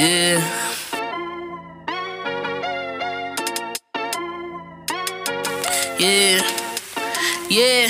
Yeah. Yeah. Yeah,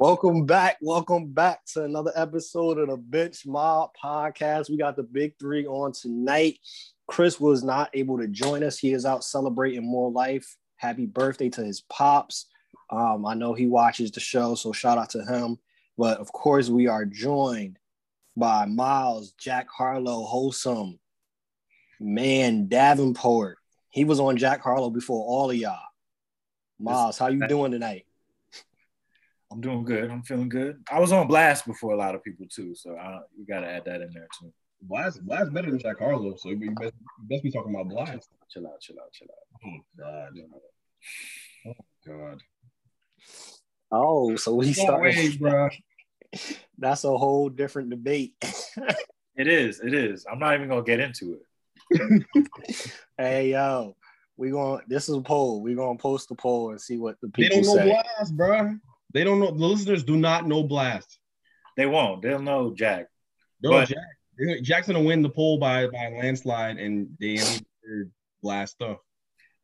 Welcome back. Welcome back to another episode of the Bench Mob podcast. We got the big three on tonight. Chris was not able to join us. He is out celebrating more life. Happy birthday to his pops. Um, I know he watches the show, so shout out to him. But of course, we are joined by Miles, Jack Harlow, Wholesome, man, Davenport. He was on Jack Harlow before all of y'all. Miles, how you doing tonight? I'm doing good. I'm feeling good. I was on blast before a lot of people too, so I, you got to add that in there too. Blxst, Blxst better than Jack Harlow, so you best, you best be talking about Blxst. Chill out, chill out, chill out. Oh God. Oh God. Oh, so we No started. way, bro. That's a whole different debate. It is. It is. I'm not even gonna get into it. hey yo, we going to this is a poll. We're gonna post a poll and see what the They people don't know say. Blxst, bro. They don't know. The listeners do not know Blxst. They won't. They'll know Jack. No, But- Jack. Jack's gonna win the poll by by landslide, and they Blxst stuff.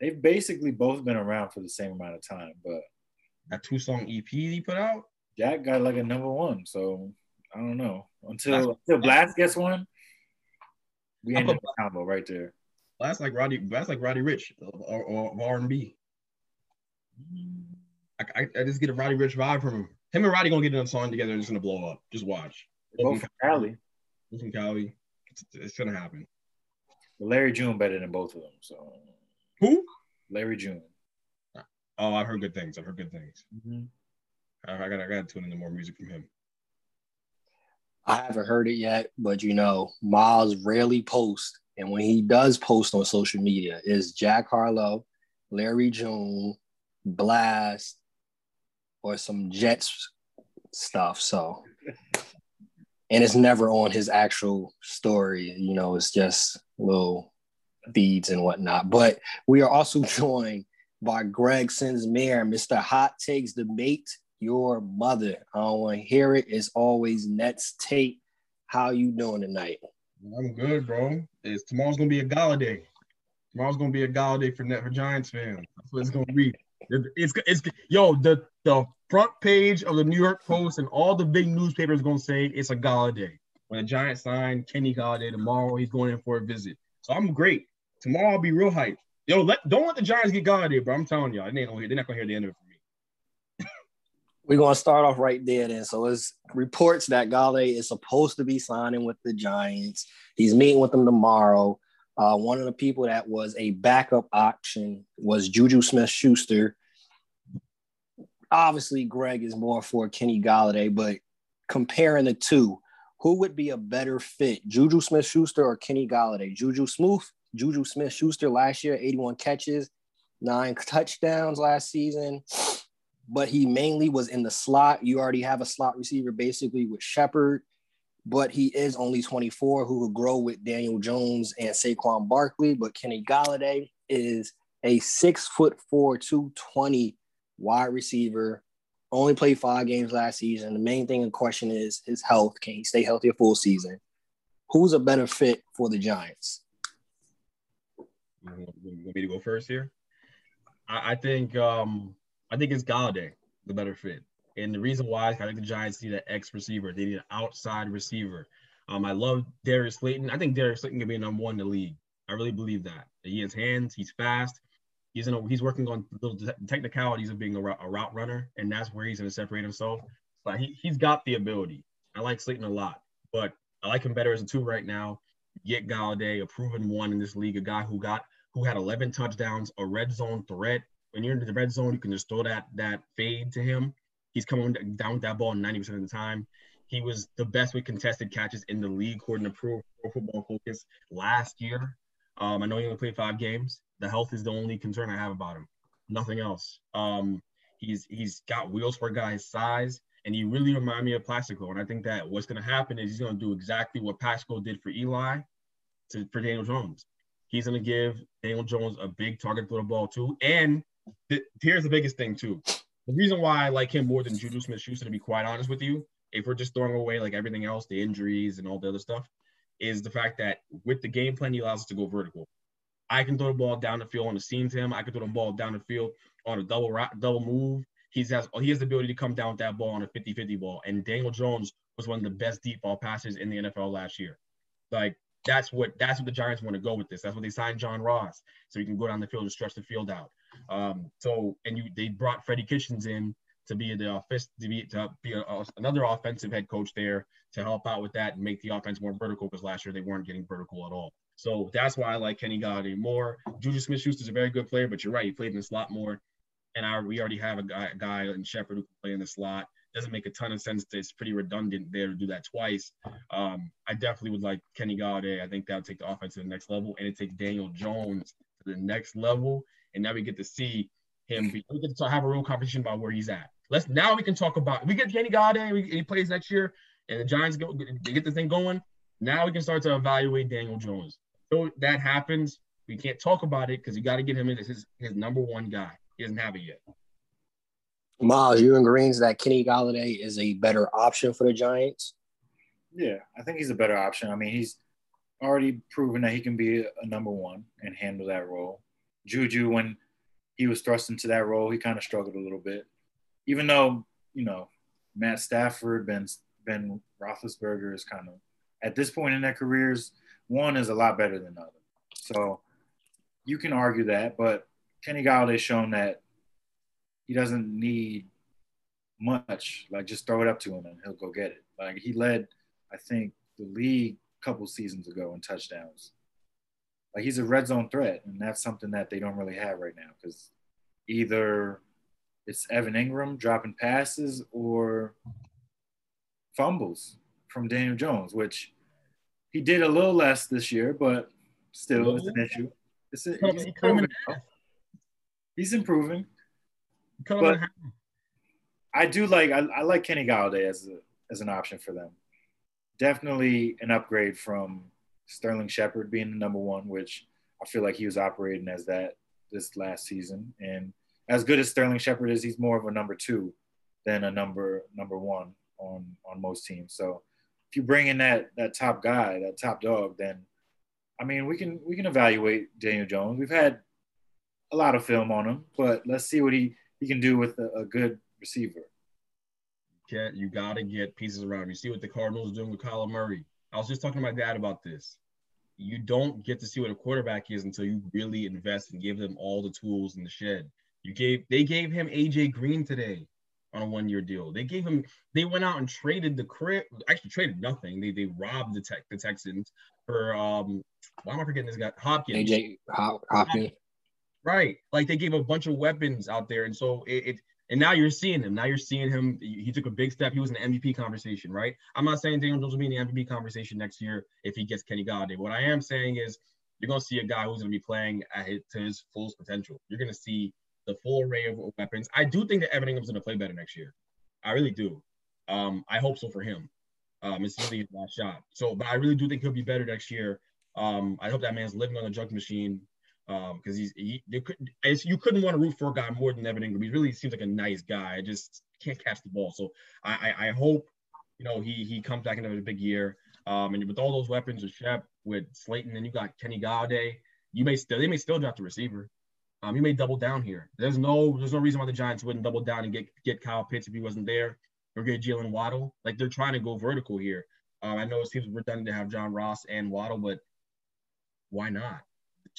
They've basically both been around for the same amount of time, but That two song EP he put out. Jack got like a number one. So I don't know until That's- until Blxst gets one. We end up combo right there. Blxst like Roddy. Blxst like Roddy Ricch or, R and B. Mm. I, I, I just get a Roddy Ricch vibe from him. Him and Roddy gonna get in a song together. and It's gonna blow up. Just watch. Both from Cali. Both from Cali. It's, it's gonna happen. Larry June better than both of them. So Who? Larry June. Oh, I've heard good things. I've heard good things. Mm-hmm. I, I got I got to tune into more music from him. I haven't heard it yet, but you know, Miles rarely posts, and when he does post on social media, is Jack Harlow, Larry June, Blxst, or some Jets stuff. So, and it's never on his actual story. You know, it's just little feeds and whatnot. But we are also joined by Greg Sinsmere, Mr. Hot Takes Debate Your Mother. I don't want to hear it. It's always Nets tape. How you doing tonight? I'm good, bro. It's tomorrow's gonna be a gala day. Tomorrow's gonna be a gala day for Net for Giants fans. That's what it's gonna be. It's it's yo the the front page of the New York Post and all the big newspapers gonna say it's a gala day. When the Giants sign Kenny Golladay tomorrow, he's going in for a visit. So I'm great. Tomorrow I'll be real hyped. Yo, let, don't let the Giants get Golladay, bro. I'm telling y'all, they ain't gonna hear, they're not gonna hear the end of it from me. We're gonna start off right there then. So it's reports that Golladay is supposed to be signing with the Giants. He's meeting with them tomorrow. Uh, one of the people that was a backup option was Juju Smith Schuster. Obviously, Greg is more for Kenny Golladay, but comparing the two, who would be a better fit, Juju Smith Schuster or Kenny Golladay? Juju Smooth, Juju Smith Schuster last year, 81 catches, nine touchdowns last season but he mainly was in the slot. You already have a slot receiver basically with Shepard, but he is only 24 who will grow with Daniel Jones and Saquon Barkley. But Kenny Golladay is a six foot four, 220 wide receiver. Only played five games last season. The main thing in question is his health. Can he stay healthy a full season? Who's a better fit for the Giants? You want me to go first here? I, I think um I think it's Golladay, the better fit. And the reason why is I think the Giants need an X receiver. They need an outside receiver. Um, I love Darius Slayton. I think Darius Slayton can be number one in the league. I really believe that. He has hands. He's fast. He's in a, he's working on little technicalities of being a, route- a route runner, and that's where he's going to separate himself. But he he's got the ability. I like Slayton a lot, but I like him better as a two right now. get Golladay, a proven one in this league, a guy who got who had 11 touchdowns, a red zone threat. When you're into the red zone, you can just throw that that fade to him. He's coming down with that ball 90% of the time. He was the best with contested catches in the league, according to Pro, Pro Football Focus last year. Um, I know he only played five games. The health is the only concern I have about him. Nothing else. Um, he's he's got wheels for a guy his size, and he really remind me of Plaxico. And I think that what's going to happen is he's going to do exactly what Plaxico did for Eli to for Daniel Jones. He's going to give Daniel Jones a big target for the ball too. And th- here's the biggest thing too. The reason why I like him more than Juju Smith-Schuster, to be quite honest with you, if we're just throwing away like everything else, the injuries and all the other stuff, is the fact that with the game plan, he allows us to go vertical. I can throw the ball down the field on the to him. I can throw the ball down the field on a double double move. He has he has the ability to come down with that ball on a 50-50 ball. And Daniel Jones was one of the best deep ball passers in the NFL last year. Like that's what that's what the Giants want to go with this. That's what they signed John Ross, so he can go down the field and stretch the field out. Um, so and you they brought Freddie Kitchens in to be the office to be to be a, another offensive head coach there to help out with that and make the offense more vertical because last year they weren't getting vertical at all. So that's why I like Kenny Golladay more. Juju Smith-Schuster is a very good player, but you're right, he played in the slot more. And I, we already have a guy, a guy in Shepard who can play in the slot. Doesn't make a ton of sense. It's pretty redundant there to do that twice. Um, I definitely would like Kenny Golladay. I think that would take the offense to the next level, and it takes Daniel Jones to the next level. And now we get to see him. Be, we get to have a real conversation about where he's at. Let's now we can talk about. We get Kenny Golladay. We, he plays next year, and the Giants go get the thing going. Now we can start to evaluate Daniel Jones. So that happens. We can't talk about it because you got to get him in as his, his number one guy. He doesn't have it yet. Miles, you agrees that Kenny Golladay is a better option for the Giants? Yeah, I think he's a better option. I mean, he's already proven that he can be a number one and handle that role. Juju, when he was thrust into that role, he kind of struggled a little bit. Even though, you know, Matt Stafford, Ben Ben Roethlisberger is kind of at this point in their careers, one is a lot better than the other. So you can argue that, but Kenny Golladay's shown that he doesn't need much. Like just throw it up to him and he'll go get it. Like he led, I think, the league a couple seasons ago in touchdowns. Like he's a red zone threat, and that's something that they don't really have right now because either it's Evan Engram dropping passes or fumbles from Daniel Jones, which he did a little less this year, but still it's an issue. It's a, he's, improving, he's improving. But I do like I, I like Kenny Golladay as a, as an option for them. Definitely an upgrade from Sterling Shepard being the number one, which I feel like he was operating as that this last season. And as good as Sterling Shepard is, he's more of a number two than a number number one on on most teams. So if you bring in that that top guy, that top dog, then I mean we can we can evaluate Daniel Jones. We've had a lot of film on him, but let's see what he he can do with a, a good receiver. Yeah, you got to get pieces around. You see what the Cardinals are doing with Kyler Murray. I was just talking to my dad about this. You don't get to see what a quarterback is until you really invest and give them all the tools in the shed. You gave they gave him AJ Green today on a one year deal. They gave him they went out and traded the crit actually traded nothing. They they robbed the tech the Texans for um why am I forgetting this guy? Hopkins. AJ Hopkins. Right. Like they gave a bunch of weapons out there. And so it, it and now you're seeing him. Now you're seeing him. He took a big step. He was in the MVP conversation right? I'm not saying Daniel Jones will be in the MVP conversation next year if he gets Kenny Golladay what I am saying is you're going to see a guy who's going to be playing at his, to his fullest potential. You're going to see the full array of weapons. I do think that Evan Engram's going to play better next year. I really do. Um, I hope so for him. Um, it's really his last shot. So, but I really do think he'll be better next year. Um, I hope that man's living on a JUGS machine Um because um, he's he, you, could, you couldn't want to root for a guy more than Evan Engram. He really seems like a nice guy. I just can't catch the ball. So I, I, I hope you know he he comes back into a big year. Um, and with all those weapons with Shep, with Slayton, and you got Kenny Golladay, you may still they may still draft the receiver. Um, he may double down here. There's no there's no reason why the Giants wouldn't double down and get get Kyle Pitts if he wasn't there, or get Jaylen Waddle. Like they're trying to go vertical here. Um, I know it seems redundant to have John Ross and Waddle, but why not?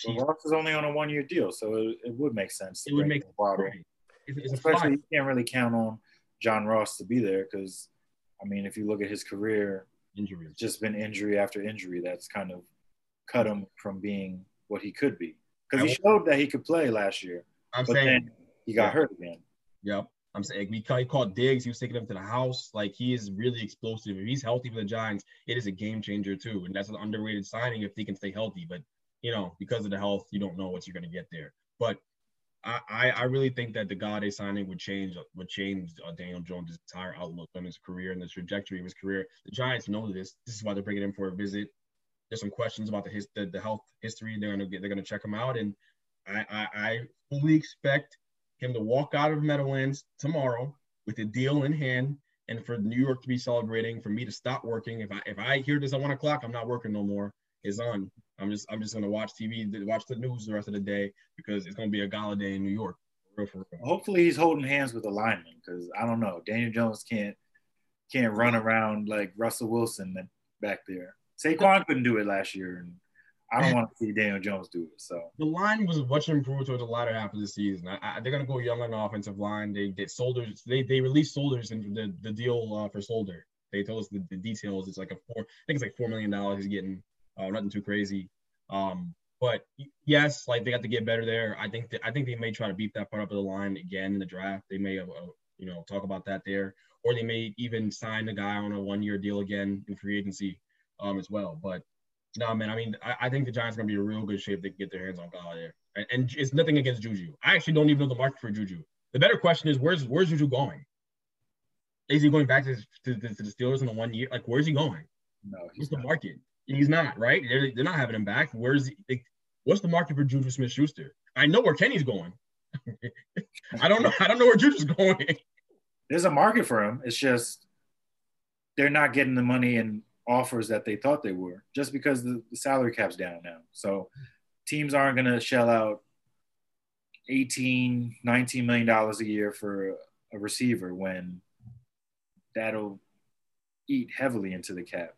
Well, Ross is only on a one year deal, so it, it would make sense. It would make Waddle. Right. It's, it's Especially you can't really count on John Ross to be there because, I mean, if you look at his career, injury, just been injury after injury. That's kind of cut him from being what he could be. Because he showed that he could play last year, I'm but saying, then he got Yeah. hurt again. yep. I'm saying we caught, he caught Diggs. He was taking him to the house. Like he is really explosive. If he's healthy for the Giants, it is a game changer too. And that's an underrated signing if he can stay healthy. But you know, because of the health, you don't know what you're gonna get there. But I, I, I really think that the Golladay signing would change would change uh, Daniel Jones' entire outlook on his career and the trajectory of his career. The Giants know this. This is why they're bringing him for a visit. There's some questions about the his the, the health history. They're gonna get they're gonna check him out, and I, I I fully expect him to walk out of Meadowlands tomorrow with a deal in hand, and for New York to be celebrating, for me to stop working. If I if I hear this at one o'clock, I'm not working no more. It's on. I'm just I'm just gonna watch TV, watch the news the rest of the day because it's gonna be a gala day in New York. Real, for real. Hopefully, he's holding hands with a lineman because I don't know. Daniel Jones can't can't run around like Russell Wilson back there. Saquon couldn't do it last year, and I don't want to see Daniel Jones do it. So The line was much improved towards the latter half of the season. I, I, they're gonna go young on the offensive line. They did Soldiers. They they released Solders into the, the deal uh, for Solder. They told us the, the details. It's like a four. I think it's like four million dollars he's getting. Uh, nothing too crazy. Um, but yes, like they got to get better there. I think I think they may try to beef that part up of the line again in the draft. They may uh, you know talk about that there, or they may even sign the guy on a one year deal again in free agency um, as well. But no, man. I mean, I, I think the Giants are gonna be in real good shape. They can get their hands on Golladay, and, and it's nothing against Juju. I actually don't even know the market for Juju. The better question is, where's where's Juju going? Is he going back to, to, to the Steelers in the one year? Like, where's he going? no, What's he's the not. market? He's not right. They're, they're not having him back. Where's he, like, what's the market for Juju Smith-Schuster? I know where Kenny's going. I don't know. I don't know where Juju's going. There's a market for him. It's just they're not getting the money and offers that they thought they were, just because the, the salary cap's down now. So teams aren't going to shell out 18, 19 million dollars a year for a receiver when that'll eat heavily into the cap.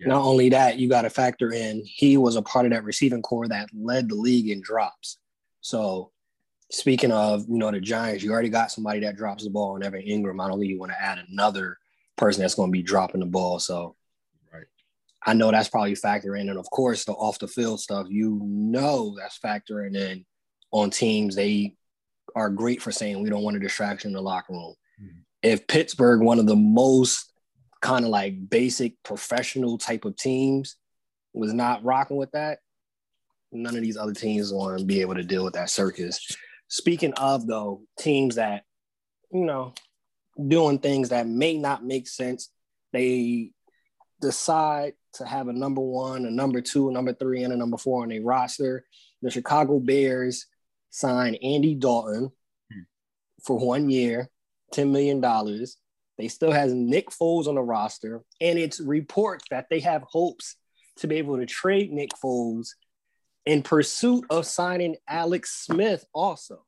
Not only that, you got to factor in he was a part of that receiving core that led the league in drops. So, speaking of, you know, the Giants, you already got somebody that drops the ball on Evan Engram. I don't think you want to add another person that's going to be dropping the ball. So, Right. I know that's probably factoring, in. and of course, the off the field stuff. You know, that's factoring in on teams. They are great for saying we don't want a distraction in the locker room. Mhm. If Pittsburgh, one of the most kind of like basic professional type of teams was not rocking with that, none of these other teams want to be able to deal with that circus. Speaking of though, teams that you know doing things that may not make sense, they decide to have a number one, a number two, a number three, and a number four on their roster. The Chicago Bears signed Andy Dalton Hmm. for one year, $10 million. They still has Nick Foles on the roster, and it's reports that they have hopes to be able to trade Nick Foles in pursuit of signing Alex Smith also.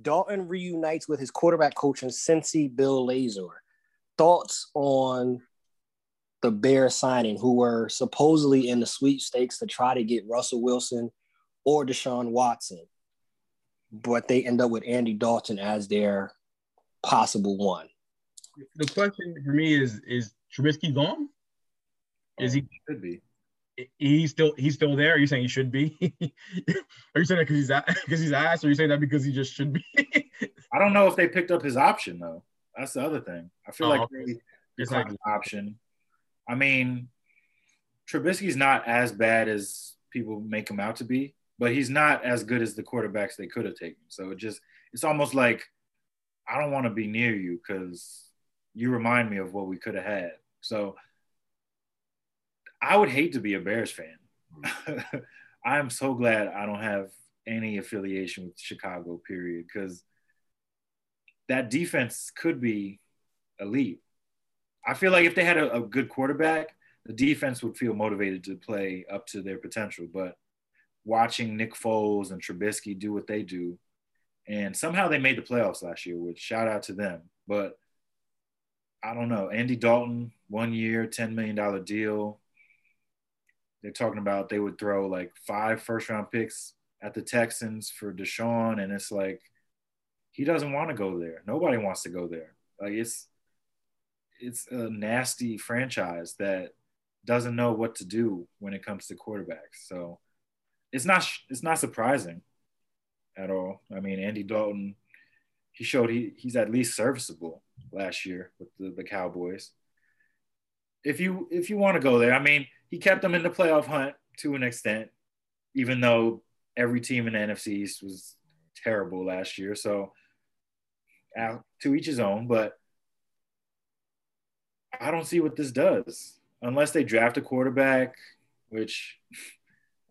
Dalton reunites with his quarterback coach in Cincy, Bill Lazor. Thoughts on the Bears signing, who were supposedly in the sweepstakes to try to get Russell Wilson or Deshaun Watson, but they end up with Andy Dalton as their possible one. The question for me is: Is Trubisky gone? Is he? should be. He's still he's still there. Are you saying he should be? are you saying that because he's because he's asked, or are you saying that because he just should be? I don't know if they picked up his option though. That's the other thing. I feel Oh, like they It's declined like- the option. I mean, Trubisky's not as bad as people make him out to be, but he's not as good as the quarterbacks they could have taken. So it just it's almost like I don't want to be near you because you remind me of what we could have had. So I would hate to be a Bears fan. I am so glad I don't have any affiliation with Chicago, period, because that defense could be elite. I feel like if they had a, a good quarterback, the defense would feel motivated to play up to their potential. But watching Nick Foles and Trubisky do what they do, and somehow they made the playoffs last year, which shout out to them. But I don't know. Andy Dalton, one year, $10 million deal. They're talking about they would throw like five first round picks at the Texans for Deshaun. And it's like, he doesn't want to go there. Nobody wants to go there. Like it's, it's a nasty franchise that doesn't know what to do when it comes to quarterbacks. So it's not it's not surprising at all. I mean, Andy Dalton, he showed he he's at least serviceable last year with the, the Cowboys. If you if you want to go there, I mean, he kept them in the playoff hunt to an extent, even though every team in the NFC East was terrible last year. So uh, to each his own, but I don't see what this does unless they draft a quarterback, which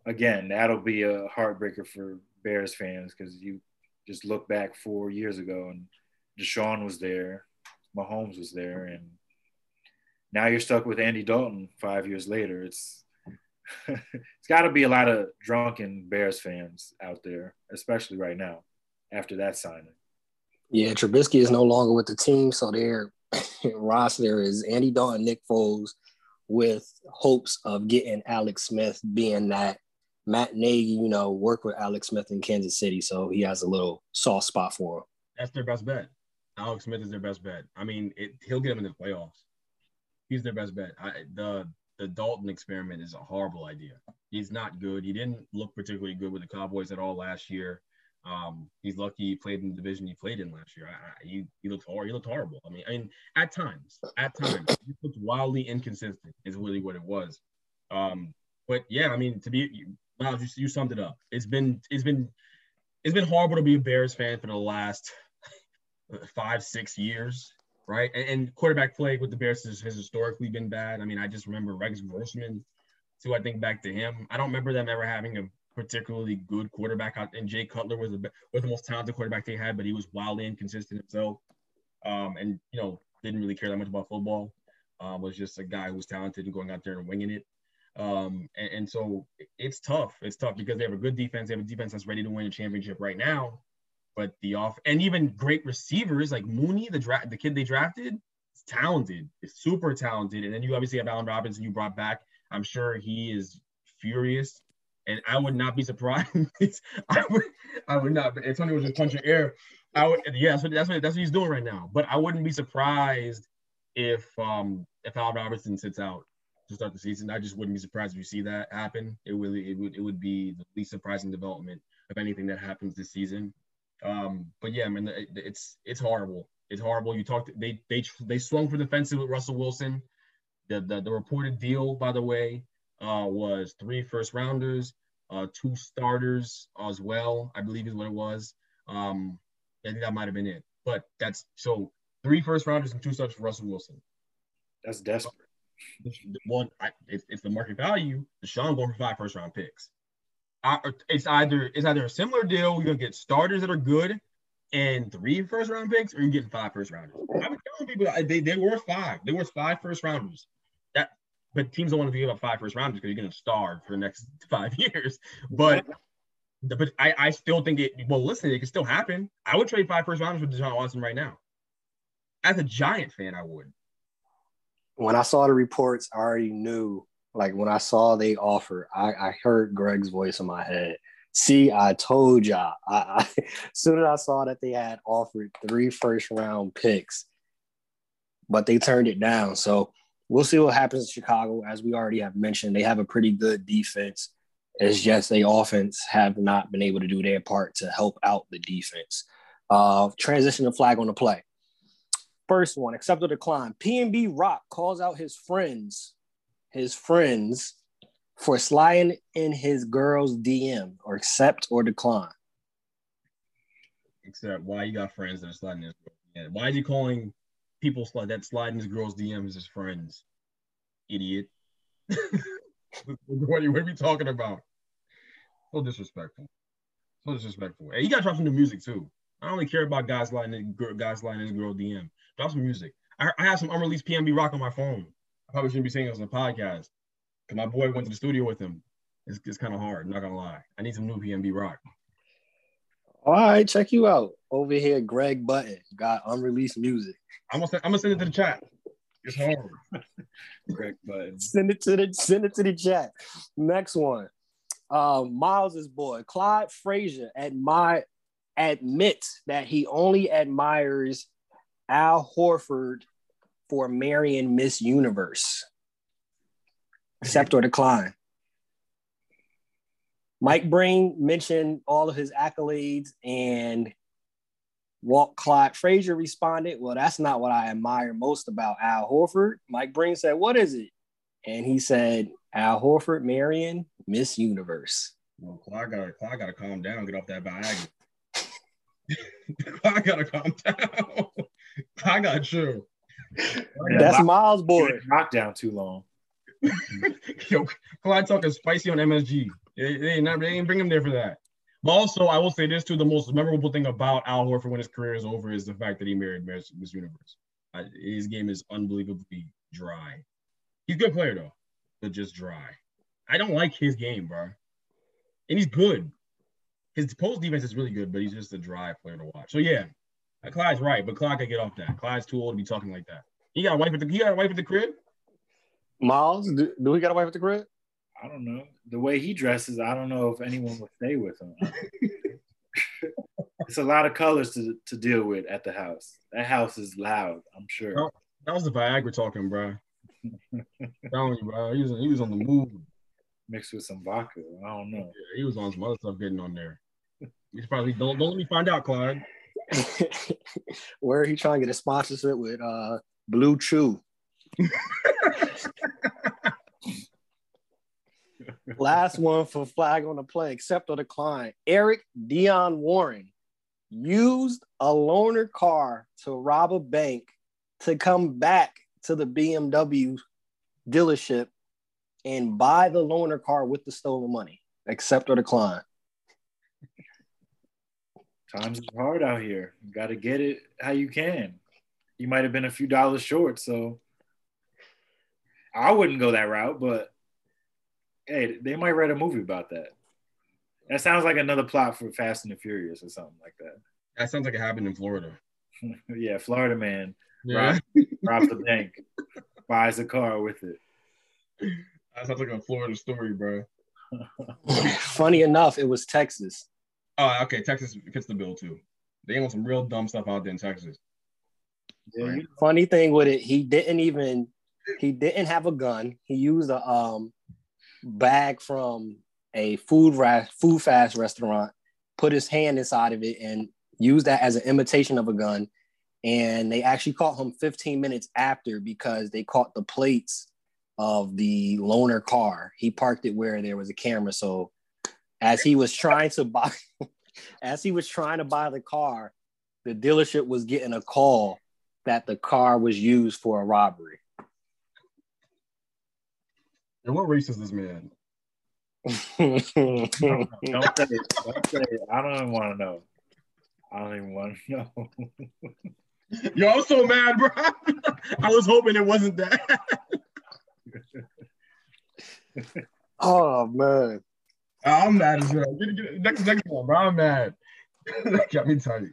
again, that'll be a heartbreaker for Bears fans because you just look back four years ago and Deshaun was there, Mahomes was there, and now you're stuck with Andy Dalton five years later. It's it's got to be a lot of drunken Bears fans out there, especially right now after that signing. Yeah, Trubisky is no longer with the team, so their roster is Andy Dalton, Nick Foles, with hopes of getting Alex Smith being that Matt Nagy, you know, worked with Alex Smith in Kansas City, so he has a little soft spot for him. That's their best bet. Alex Smith is their best bet. I mean, it, he'll get them in the playoffs. He's their best bet. I, the the Dalton experiment is a horrible idea. He's not good. He didn't look particularly good with the Cowboys at all last year. Um, he's lucky he played in the division he played in last year. I, I, he, he looked horrible. He looked horrible. I mean, I mean, at times, at times, he looked wildly inconsistent. Is really what it was. Um, but yeah, I mean, to be wow, you, you summed it up. It's been it's been it's been horrible to be a Bears fan for the last five six years, right? And, and quarterback play with the Bears has, has, historically been bad. I mean, I just remember Rex Grossman. So I think back to him. I don't remember them ever having a particularly good quarterback. And Jay Cutler was the was the most talented quarterback they had, but he was wildly inconsistent himself. Um, and you know didn't really care that much about football. Um, was just a guy who was talented and going out there and winging it. Um, and, and, so it's tough. It's tough because they have a good defense. They have a defense that's ready to win a championship right now. But the off and even great receivers like Mooney, the draft, the kid they drafted, is talented. It's super talented. And then you obviously have Allen Robinson you brought back. I'm sure he is furious. And I would not be surprised. I would, I would not. But Antonio was just punching air. I would, yeah, that's what, that's what that's what he's doing right now. But I wouldn't be surprised if um if Allen Robinson sits out to start the season. I just wouldn't be surprised if you see that happen. It really it would it would be the least surprising development of anything that happens this season. Um, but yeah, I mean it's it's horrible. It's horrible. You talked they they they swung for the fences with Russell Wilson. The the, the reported deal, by the way, uh, was three first rounders, uh, two starters as well. I believe is what it was. Um, I think that might have been it. But that's so three first rounders and two starters for Russell Wilson. That's desperate one, it's, it's the market value. Deshaun going for five first round picks. I, it's either it's either a similar deal. You're gonna get starters that are good and three first round picks, or you're getting five first rounders. I've been telling people they they were five. They were five first rounders. But teams don't want to give up five first rounders because you're gonna starve for the next five years. But but I, I still think it. Well, listen, it can still happen. I would trade five first rounders for Deshaun Watson right now. As a Giant fan, I would when I saw the reports, I already knew. Like when I saw they offer, I, I heard Greg's voice in my head. See, I told y'all. I, I, as soon as I saw that they had offered three first round picks, but they turned it down. So we'll see what happens in Chicago. As we already have mentioned, they have a pretty good defense. It's just they offense have not been able to do their part to help out the defense. Uh, transition the flag on the play. First one, accept or decline. PNB Rock calls out his friends, his friends for sliding in his girl's DM or accept or decline. Except why you got friends that are sliding in Why is he calling people slide that sliding his girl's DMs his friends? Idiot. what, are, we talking about? So disrespectful. So disrespectful. Hey, you gotta drop some new music too. I only care about guys sliding guys sliding his girl DM. Drop some music. I, I have some unreleased PNB Rock on my phone. I probably shouldn't be saying this on the podcast because my boy went to the studio with him. It's, it's kind of hard, not gonna lie. I need some new PNB Rock. All right, check you out over here. Greg Button got unreleased music. I'm gonna send, I'm gonna send it to the chat. It's hard. Greg Button. Send it to the send it to the chat. Next one. Uh, Miles's boy Clyde Frazier admire admits that he only admires Al Horford for marrying Miss Universe. Accept or decline. Mike Breen mentioned all of his accolades, and Walt Clyde Frazier responded, Well, that's not what I admire most about Al Horford. Mike Breen said, What is it? And he said, Al Horford marrying Miss Universe. Well, Clyde gotta, Clyde gotta calm down, get off that Viagra. Clyde gotta calm down. I gotta chill. That's Miles' boy. Knockdown too long. Yo, Clyde talking spicy on MSG. They, they, ain't, they ain't bring him there for that. But also, I will say this too: the most memorable thing about Al Horford when his career is over is the fact that he married Miss, Miss Universe. I, his game is unbelievably dry. He's a good player though, but just dry. I don't like his game, bro. And he's good. His post defense is really good, but he's just a dry player to watch. So yeah, Clyde's right, but Clyde could get off that. Clyde's too old to be talking like that. He got a wife at the he got a wife at the crib. Miles, do, do we got a wife at the crib? I don't know. The way he dresses, I don't know if anyone would stay with him. it's a lot of colors to, to deal with at the house. That house is loud, I'm sure. Oh, that was the Viagra talking, bro. telling you, bro. He was, he was on the move. Mixed with some vodka. I don't know. Yeah, he was on some other stuff getting on there. He's probably don't don't let me find out, Clyde. Where he trying to get a sponsorship with uh Blue Chew. Last one for flag on the play, accept or decline. Eric Dion Warren used a loaner car to rob a bank to come back to the BMW dealership and buy the loaner car with the stolen money. Accept or decline. Times is hard out here. You got to get it how you can. You might have been a few dollars short, so I wouldn't go that route, but hey, they might write a movie about that. That sounds like another plot for Fast and the Furious or something like that. That sounds like it happened in Florida. yeah, Florida man Yeah. robs, robs the bank, buys a car with it. That sounds like a Florida story, bro. Funny enough, it was Texas. Oh, okay. Texas fits the bill too. They want some real dumb stuff out there in Texas. Yeah, you- Funny thing with it, he didn't even he didn't have a gun. He used a um bag from a food ra- food fast restaurant, put his hand inside of it, and used that as an imitation of a gun. And they actually caught him 15 minutes after because they caught the plates of the loaner car. He parked it where there was a camera. So as he was trying to buy, as he was trying to buy the car, the dealership was getting a call that the car was used for a robbery. And what race is this man? don't say it. Don't say it. I don't even want to know. I don't even want to know. Yo, I'm so mad, bro. I was hoping it wasn't that. oh man. I'm mad as well. Get- get- Next, next one, bro. I'm mad. Got me tight.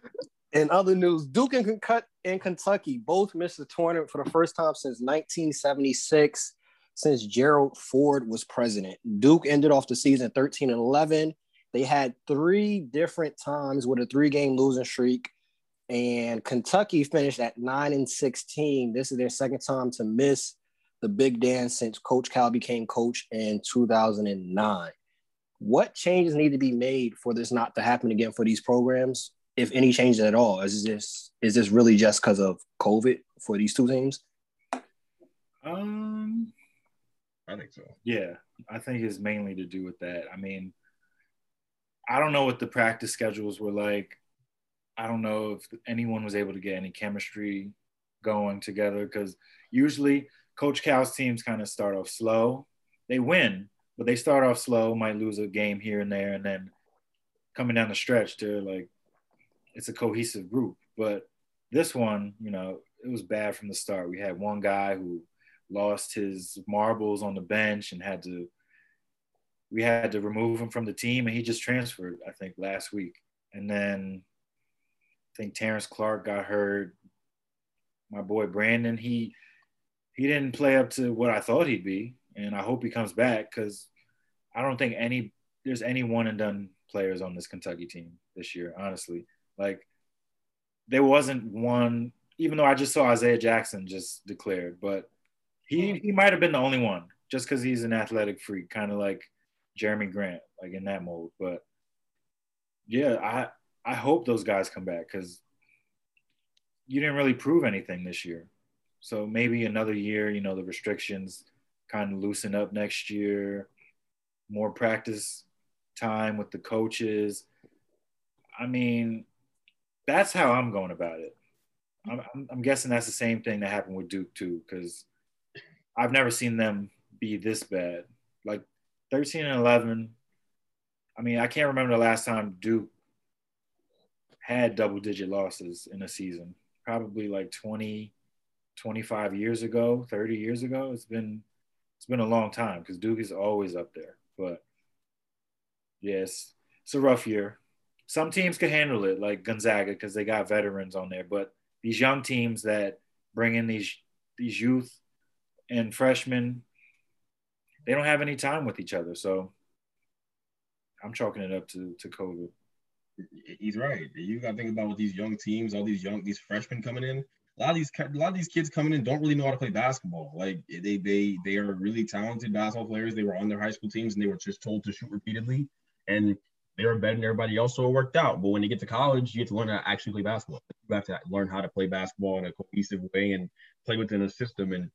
In other news, Duke and Kentucky, and Kentucky both missed the tournament for the first time since 1976, since Gerald Ford was president. Duke ended off the season 13 and 11. They had three different times with a three-game losing streak, and Kentucky finished at nine and 16. This is their second time to miss the Big Dance since Coach Cal became coach in 2009. What changes need to be made for this not to happen again for these programs? if any changes at all? Is this is this really just because of COVID for these two teams? Um, I think so. yeah, I think it's mainly to do with that. I mean, I don't know what the practice schedules were like. I don't know if anyone was able to get any chemistry going together because usually Coach Cal's teams kind of start off slow. They win, but they start off slow, might lose a game here and there, and then coming down the stretch, they're like, it's a cohesive group. But this one, you know, it was bad from the start. We had one guy who lost his marbles on the bench and had to we had to remove him from the team and he just transferred i think last week. And then i think terrence clarke got hurt. My boy brandon he he didn't play up to what i thought he'd be and i hope he comes back because i don't think any there's any one and done players on this kentucky team this year honestly. Like there wasn't one even though i just saw isaiah jackson just declared but he he might have been the only one just because he's an athletic freak, kind of like Jerami Grant, like in that mold. But yeah, I I hope those guys come back because you didn't really prove anything this year. So maybe another year, you know, the restrictions kind of loosen up next year, more practice time with the coaches. I mean, that's how I'm going about it. I'm, I'm guessing that's the same thing that happened with Duke too, because I've never seen them be this bad. Like 13 and 11. I mean, I can't remember the last time Duke had double digit losses in a season. Probably like 20, 25 years ago, 30 years ago. It's been it's been a long time because Duke is always up there. But yes, it's a rough year. Some teams can handle it, like Gonzaga, because they got veterans on there. But these young teams that bring in these these youth and freshmen, they don't have any time with each other. So I'm chalking it up to to COVID. He's right. You got to think about what these young teams, all these young these freshmen coming in. A lot of these a lot of these kids coming in don't really know how to play basketball. Like they they they are really talented basketball players. They were on their high school teams and they were just told to shoot repeatedly, and they were better than everybody else, so it worked out. But when you get to college, you get to learn how to actually play basketball. You have to learn how to play basketball in a cohesive way and play within a system. And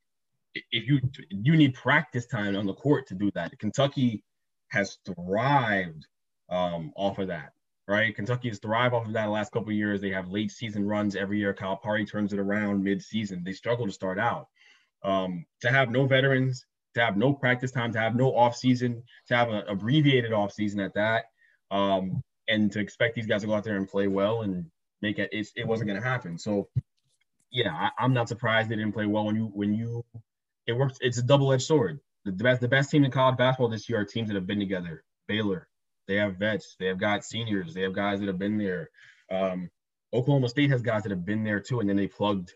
if you you need practice time on the court to do that. Kentucky has thrived um, off of that, right? Kentucky has thrived off of that the last couple years. They have late season runs every year. Calipari turns it around mid season. They struggle to start out. Um, to have no veterans, to have no practice time, to have no off season, to have an abbreviated off season at that, um, and to expect these guys to go out there and play well and make it, it, it wasn't going to happen. So, yeah, I, am not surprised they didn't play well when you when you it works. It's a double edged sword. The, the best the best team in college basketball this year are teams that have been together. Baylor, they have vets, they have got seniors, they have guys that have been there. Um, Oklahoma State has guys that have been there too, and then they plugged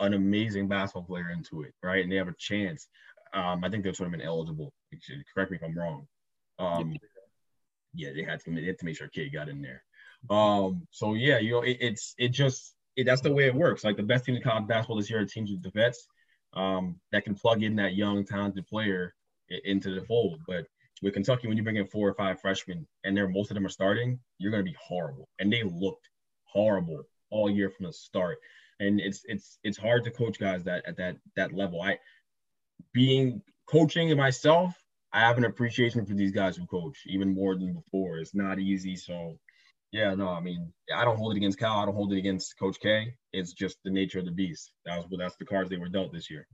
an amazing basketball player into it, right? And they have a chance. Um, I think they would have been eligible. Correct me if I'm wrong. Um, yeah, they had to they had to make sure kid got in there. Um, so yeah, you know, it, it's it just it, that's the way it works. Like the best team in college basketball this year are teams with the vets um, that can plug in that young talented player into the fold. But with Kentucky, when you bring in four or five freshmen and they're most of them are starting, you're going to be horrible. And they looked horrible all year from the start. And it's it's it's hard to coach guys that at that that level. I being coaching myself, I have an appreciation for these guys who coach even more than before. It's not easy. So, yeah, no, I mean, I don't hold it against Cal. I don't hold it against Coach K. It's just the nature of the beast. That was that's the cards they were dealt this year.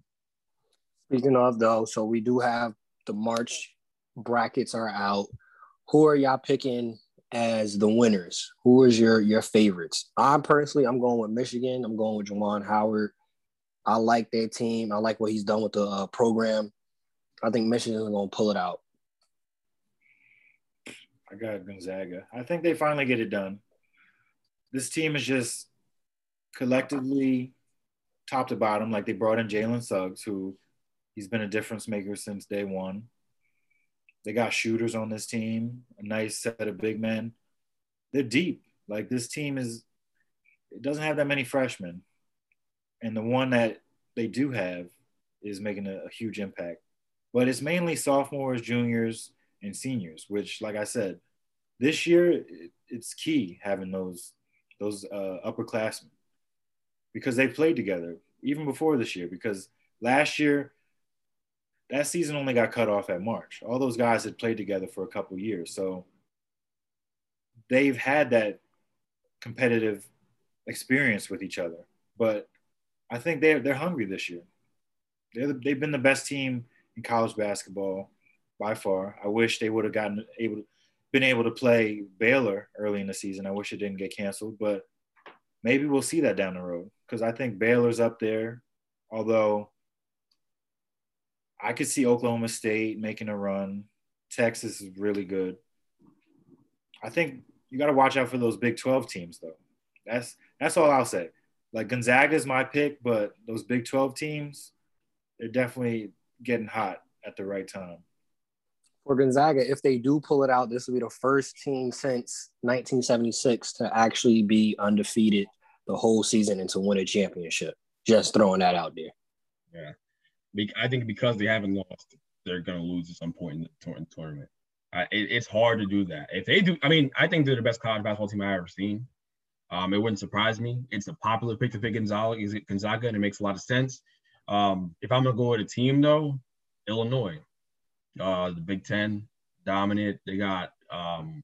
Speaking of though, so we do have the March brackets are out. Who are y'all picking as the winners? Who is your your favorites? I'm personally, I'm going with Michigan. I'm going with Juwan Howard. I like their team. I like what he's done with the uh, program. I think Michigan is going to pull it out. I got Gonzaga. I think they finally get it done. This team is just collectively top to bottom. Like they brought in Jalen Suggs, who he's been a difference maker since day one. They got shooters on this team, a nice set of big men. They're deep. Like this team is, it doesn't have that many freshmen. And the one that they do have is making a, a huge impact but it's mainly sophomores, juniors, and seniors. Which, like I said, this year it's key having those those uh, upperclassmen because they played together even before this year. Because last year that season only got cut off at March. All those guys had played together for a couple years, so they've had that competitive experience with each other. But I think they're they're hungry this year. They're the, they've been the best team in college basketball by far. I wish they would have gotten able been able to play Baylor early in the season. I wish it didn't get canceled, but maybe we'll see that down the road because I think Baylor's up there. Although I could see Oklahoma State making a run. Texas is really good. I think you got to watch out for those Big 12 teams though. That's that's all I'll say. Like Gonzaga is my pick, but those Big 12 teams, they're definitely getting hot at the right time. For Gonzaga, if they do pull it out, this will be the first team since 1976 to actually be undefeated the whole season and to win a championship. Just throwing that out there. Yeah. I think because they haven't lost they're gonna lose at some point in the tour- tournament. It, it's hard to do that. If they do, I mean, I think they're the best college basketball team I've ever seen. Um, it wouldn't surprise me. It's a popular pick to pick Gonzaga, Gonzaga, and it makes a lot of sense. Um, if I'm gonna go with a team though, Illinois, uh, the Big Ten, dominant. They got um,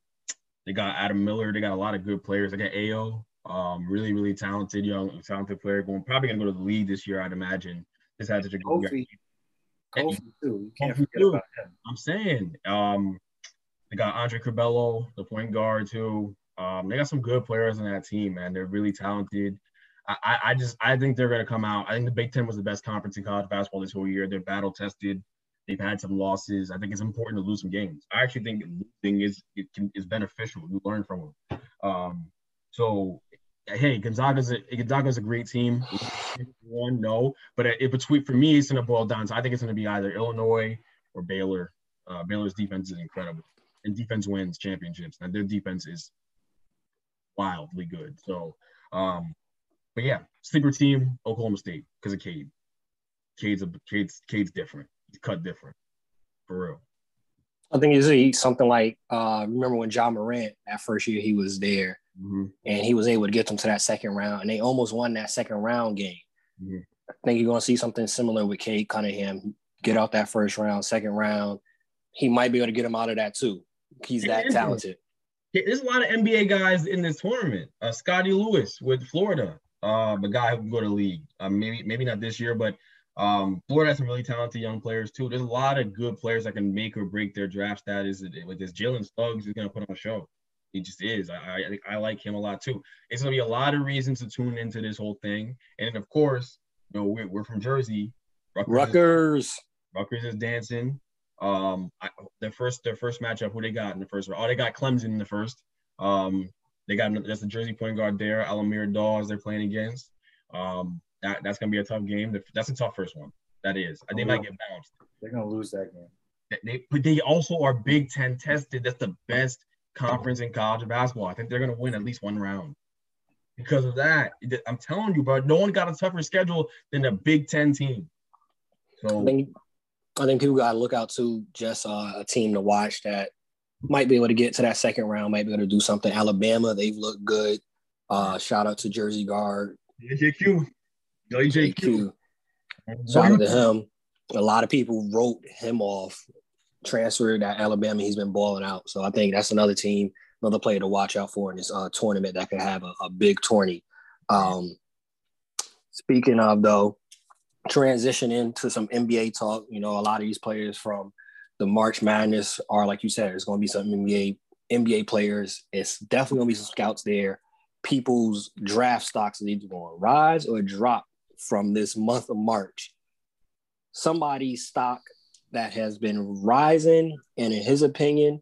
they got Adam Miller. They got a lot of good players. They got Ayo, um, really really talented young talented player. Going probably gonna go to the league this year, I'd imagine. Just had such a good Kofi, Kofi too. You can't Kofi, too. I'm saying. Um, they got Andre Curbelo, the point guard too. Um, they got some good players on that team, man. They're really talented. I, I, I just I think they're gonna come out. I think the Big Ten was the best conference in college basketball this whole year. They're battle tested. They've had some losses. I think it's important to lose some games. I actually think losing is it can, is beneficial. You learn from them. Um, so hey, Gonzaga's a Gonzaga's a great team. One, no, but it, between for me, it's gonna boil down So I think it's gonna be either Illinois or Baylor. Uh, Baylor's defense is incredible, and defense wins championships. And their defense is wildly good. So, um, but yeah, sleeper team Oklahoma State because of Cade. Cade's a Cade's Cade's different. Cut different, for real. I think see something like uh, remember when Ja Morant that first year he was there Mm-hmm. and he was able to get them to that second round and they almost won that second round game. Mhm. I think you're gonna see something similar with Cade Cunningham. Get out that first round, second round. He might be able to get him out of that too. He's that talented. There's a lot of NBA guys in this tournament. Uh, Scottie Lewis with Florida, um, a guy who can go to league. Uh, maybe maybe not this year, but um, Florida has some really talented young players too. There's a lot of good players that can make or break their draft status. With this Jalen Suggs is going to put on a show. He just is. I, I I like him a lot too. It's going to be a lot of reasons to tune into this whole thing. And of course, you know, we're, we're from Jersey. Rutgers is- Rutgers. Rutgers is dancing. Um, I, their first their first matchup, who they got in the first round? Oh, they got Clemson in the first. Um, they got that's the Jersey point guard there, Al-Amir Dawes. They're playing against. Um, that that's gonna be a tough game. That's a tough first one. That is. They might get bounced. They're gonna lose that game. They- They, but they also are Big Ten tested. That's the best conference in college basketball. I think they're gonna win at least one round. Because of that, I'm telling you, bro, no one got a tougher schedule than the Big Ten team. I think I think people gotta look out to just uh, a team to watch that might be able to get to that second round, might be able to do something. Alabama, they've looked good. Uh, shout out to Jersey guard JQ, JQ. JQ. Shout out to him. A lot of people wrote him off, transferred at Alabama. He's been balling out. So I think that's another team, another player to watch out for in this uh, tournament that could have a, a big tourney. Um, speaking of though, transition into some NBA talk. You know, a lot of these players from the March Madness are like you said. There's going to be some NBA NBA players. It's definitely going to be some scouts there. People's draft stocks are either going to rise or drop from this month of March. Somebody's stock that has been rising and in his opinion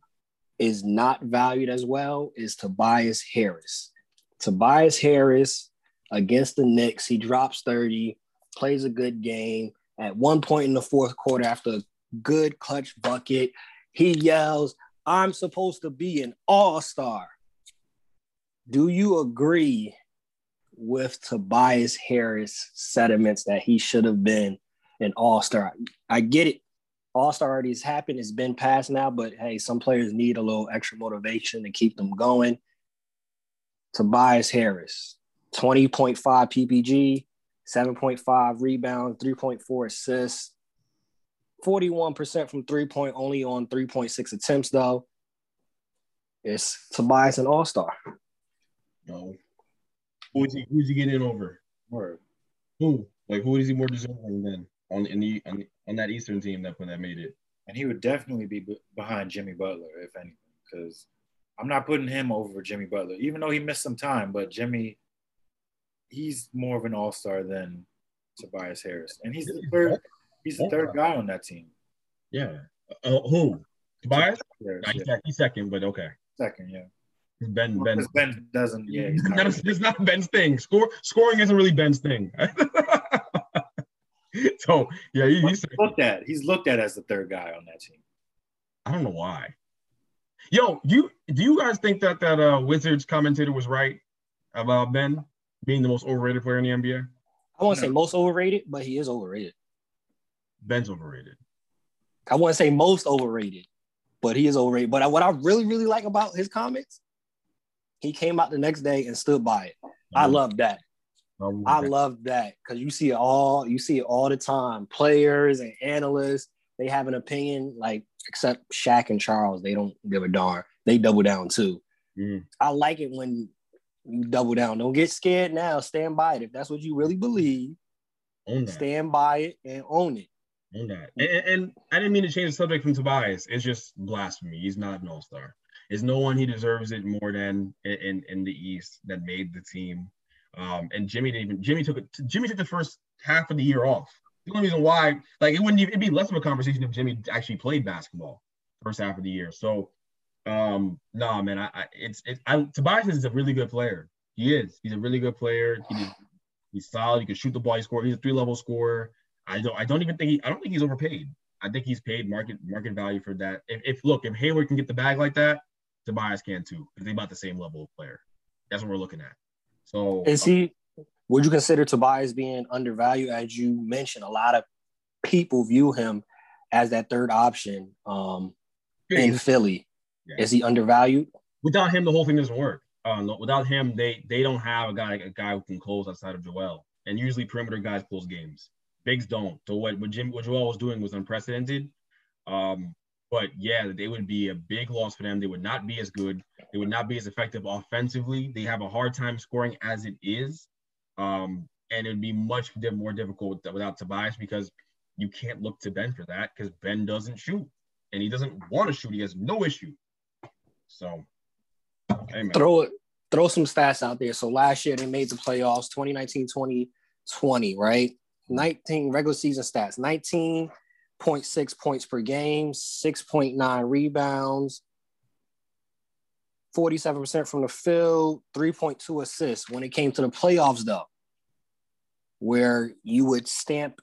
is not valued as well is Tobias Harris. Tobias Harris against the Knicks, he drops 30, plays a good game. At one point in the fourth quarter, after a good clutch bucket, he yells, I'm supposed to be an all-star. Do you agree with Tobias Harris sentiments that he should have been an all-star? I get it. All-star already has happened. It's been passed now, but hey, some players need a little extra motivation to keep them going. Tobias Harris, 20.5 PPG, 7.5 rebounds, 3.4 assists, 41% from three point, only on 3.6 attempts, though. It's Tobias an all star. No. Who's he? Who's he getting over? Word. Who? Like who is he more deserving than on in the on, on that Eastern team that when that made it? And he would definitely be b- behind Jimmy Butler, if anything, because I'm not putting him over Jimmy Butler, even though he missed some time. But Jimmy, he's more of an all star than Tobias Harris, and he's the third. He's the third guy on that team. Yeah. Uh, who? Tobias? Harris, Nah, he's, yeah. he's second, but okay. Second, yeah. Ben Ben. Ben doesn't. Yeah, he's not. It's not Ben's thing. Score scoring isn't really Ben's thing. so yeah, he, he's. He's looked at. He's looked at as the third guy on that team. I don't know why. Yo, you do you guys think that that uh, Wizards commentator was right about Ben being the most overrated player in the NBA? I won't say most overrated, but he is overrated. Ben's overrated. I wouldn't say most overrated, but he is overrated. But what I really, really like about his comments, he came out the next day and stood by it. I love that. I love that because you see it all. You see it all the time. Players and analysts they have an opinion. Like except Shaq and Charles, they don't give a darn. They double down too. Mm. I like it when you double down. Don't get scared now. Stand by it. If that's what you really believe, stand by it and own it. Own that. And, and- and I didn't mean to change the subject from Tobias. It's just blasphemy. He's not an all star. There's no one he deserves it more than in, in, in the East that made the team. Um, and Jimmy didn't even. Jimmy took it. Jimmy took the first half of the year off. The only reason why, like, it wouldn't even it'd be less of a conversation if Jimmy actually played basketball first half of the year. So, um, nah, man, I, I it's it's I, Tobias is a really good player. He is. He's a really good player. He, he's solid. He can shoot the ball. He score. He's a three level scorer. I don't. I don't even think he. I don't think he's overpaid. I think he's paid market market value for that. If, if look, if Hayward can get the bag like that, Tobias can too. Because they about the same level of player. That's what we're looking at. So Is he? Would you consider Tobias being undervalued? As you mentioned, a lot of people view him as that third option um, in Philly. Yeah. Is he undervalued? without him, the whole thing doesn't work. Uh, no- without him, they they don't have a guy a guy who can close outside of Joel. And usually perimeter guys close games. Bigs don't. So what what Jim what Joel was doing was unprecedented. Um, but yeah, they would be a big loss for them. They would not be as good. They would not be as effective offensively. They have a hard time scoring as it is. Um, and it would be much more difficult without Tobias because you can't look to Ben for that because Ben doesn't shoot and he doesn't want to shoot. He has no issue. So, amen. Throw it. Throw some stats out there. So last year they made the playoffs, 2019, 2020, right? 19 regular season stats, 19.6 points per game, 6.9 rebounds, 47% from the field, 3.2 assists. When it came to the playoffs, though, where you would stamp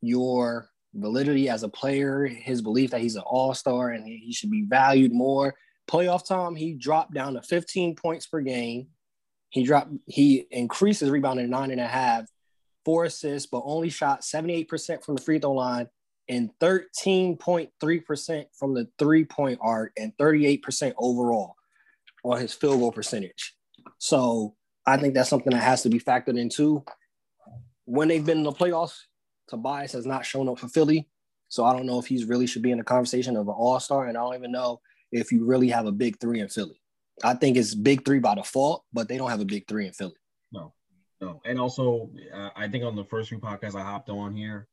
your validity as a player, his belief that he's an all-star and he should be valued more. Playoff time, he dropped down to 15 points per game. He dropped, he increased his rebound to nine and a half, four assists, but only shot 78% from the free throw line and 13.3% from the three-point arc and 38% overall on his field goal percentage. So I think that's something that has to be factored into. When they've been in the playoffs, Tobias has not shown up for Philly. So I don't know if he's really should be in the conversation of an all-star. And I don't even know if you really have a big three in Philly. I think it's big three by default, but they don't have a big three in Philly. No, no. And also, uh, I think on the first few podcasts I hopped on here,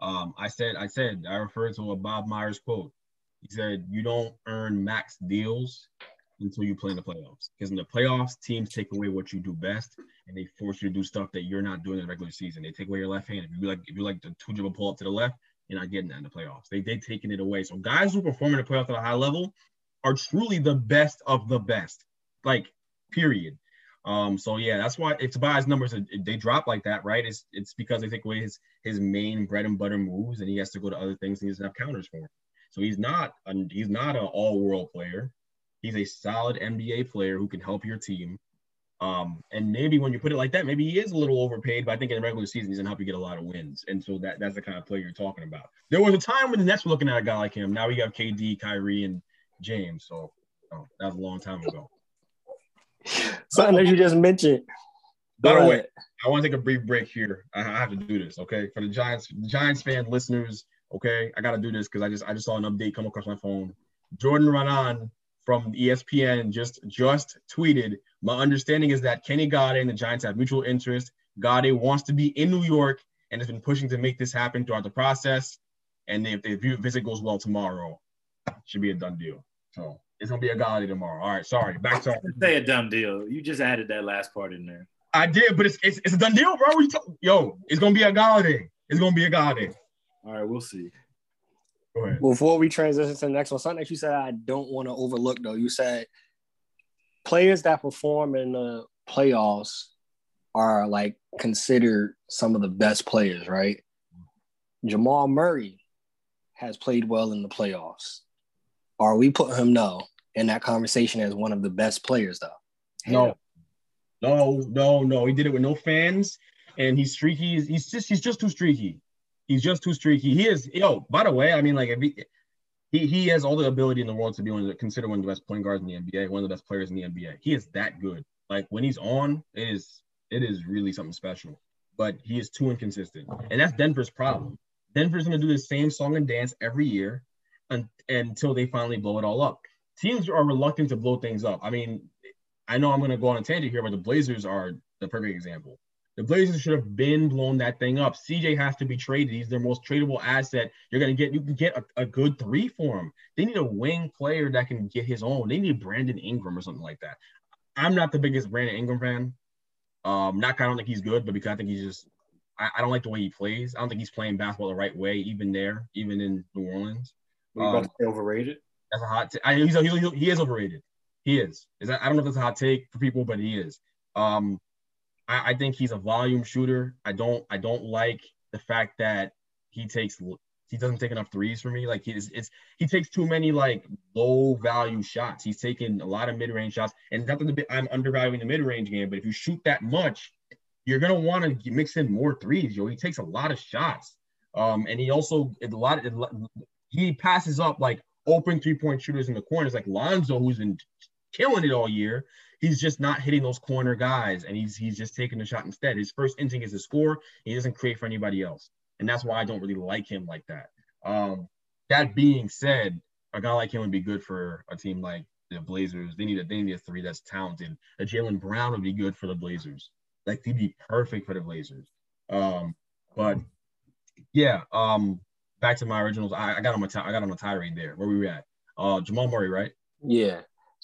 um, I said, I said, I referred to a Bob Myers quote. He said, "You don't earn max deals until you play in the playoffs. Because in the playoffs, teams take away what you do best, and they force you to do stuff that you're not doing in the regular season. They take away your left hand. If you like, if you like the two dribble pull up to the left, you're not getting that in the playoffs. They they taking it away. So guys who perform in the playoffs at a high level are truly the best of the best. Like, period. Um, so yeah, that's why if Tobias numbers uh, they drop like that, right? It's it's because they take away his his main bread and butter moves, and he has to go to other things. And he doesn't have counters for him. So he's not a, he's not an all world player. He's a solid NBA player who can help your team. Um, and maybe when you put it like that, maybe he is a little overpaid, but I think in the regular season he's gonna help you get a lot of wins. And so that that's the kind of player you're talking about. There was a time when the Nets were looking at a guy like him. Now we got KD, Kyrie, and James. So oh, that was a long time ago. Something that you just mentioned. By the way. I want to take a brief break here. I have to do this, okay? For the Giants, Giants fan listeners, okay, I got to do this because I just I just saw an update come across my phone. Jordan Raanan from ESPN just just tweeted. My understanding is that Kenny Golladay and the Giants have mutual interest. Golladay wants to be in New York and has been pushing to make this happen throughout the process. And if the visit goes well tomorrow, should be a done deal. So it's gonna be a Golladay tomorrow. All right, sorry. Back to Say a dumb deal. You just added that last part in there. I did, but it's it's, it's a done deal, bro. What you talk- Yo, it's gonna be a Golladay. It's gonna be a Golladay. All right, we'll see. Go ahead. Before we transition to the next one, something that you said I don't want to overlook though. You said players that perform in the playoffs are like considered some of the best players, right? Jamal Murray has played well in the playoffs. Are we putting him no in that conversation as one of the best players though? No, no, no, no. He did it with no fans, and he's streaky. He's, he's just he's just too streaky. He's just too streaky. He is, yo, by the way, I mean, like, if he, he, he has all the ability in the world to be one of the, considered one of the best point guards in the NBA, one of the best players in the NBA. He is that good. Like, when he's on, it is, it is really something special. But he is too inconsistent. And that's Denver's problem. Denver's going to do the same song and dance every year un- until they finally blow it all up. Teams are reluctant to blow things up. I mean, I know I'm going to go on a tangent here, but the Blazers are the perfect example. The Blazers should have been blown that thing up. CJ has to be traded. He's their most tradable asset. You're gonna get you can get a, a good three for him. They need a wing player that can get his own. They need Brandon Ingram or something like that. I'm not the biggest Brandon Ingram fan. Um, not I don't think he's good, but because I think he's just I, I don't like the way he plays. I don't think he's playing basketball the right way, even there, even in New Orleans. Were you about Um, to say overrated? That's a hot. T- I, he's, he's, he is overrated. He is. Is that, I don't know if that's a hot take for people, but he is. Um, I, I think he's a volume shooter. I don't. I don't like the fact that he takes. He doesn't take enough threes for me. Like he's it's he takes too many like low value shots. He's taking a lot of mid range shots, and not that I'm undervaluing the mid range game, but if you shoot that much, you're gonna want to mix in more threes. Yo, he takes a lot of shots. Um, and he also a lot. He passes up like open three point shooters in the corners, like Lonzo, who's been killing it all year. He's just not hitting those corner guys, and he's he's just taking the shot instead. His first instinct is to score. He doesn't create for anybody else, and that's why I don't really like him like that. Um, that being said, a guy like him would be good for a team like the Blazers. They need a they need a three that's talented. A Jalen Brown would be good for the Blazers. Like he'd be perfect for the Blazers. Um, but yeah, um, back to my originals. I, I got on my I got on my tirade there. Where we at? Uh, Jamal Murray, right? Yeah.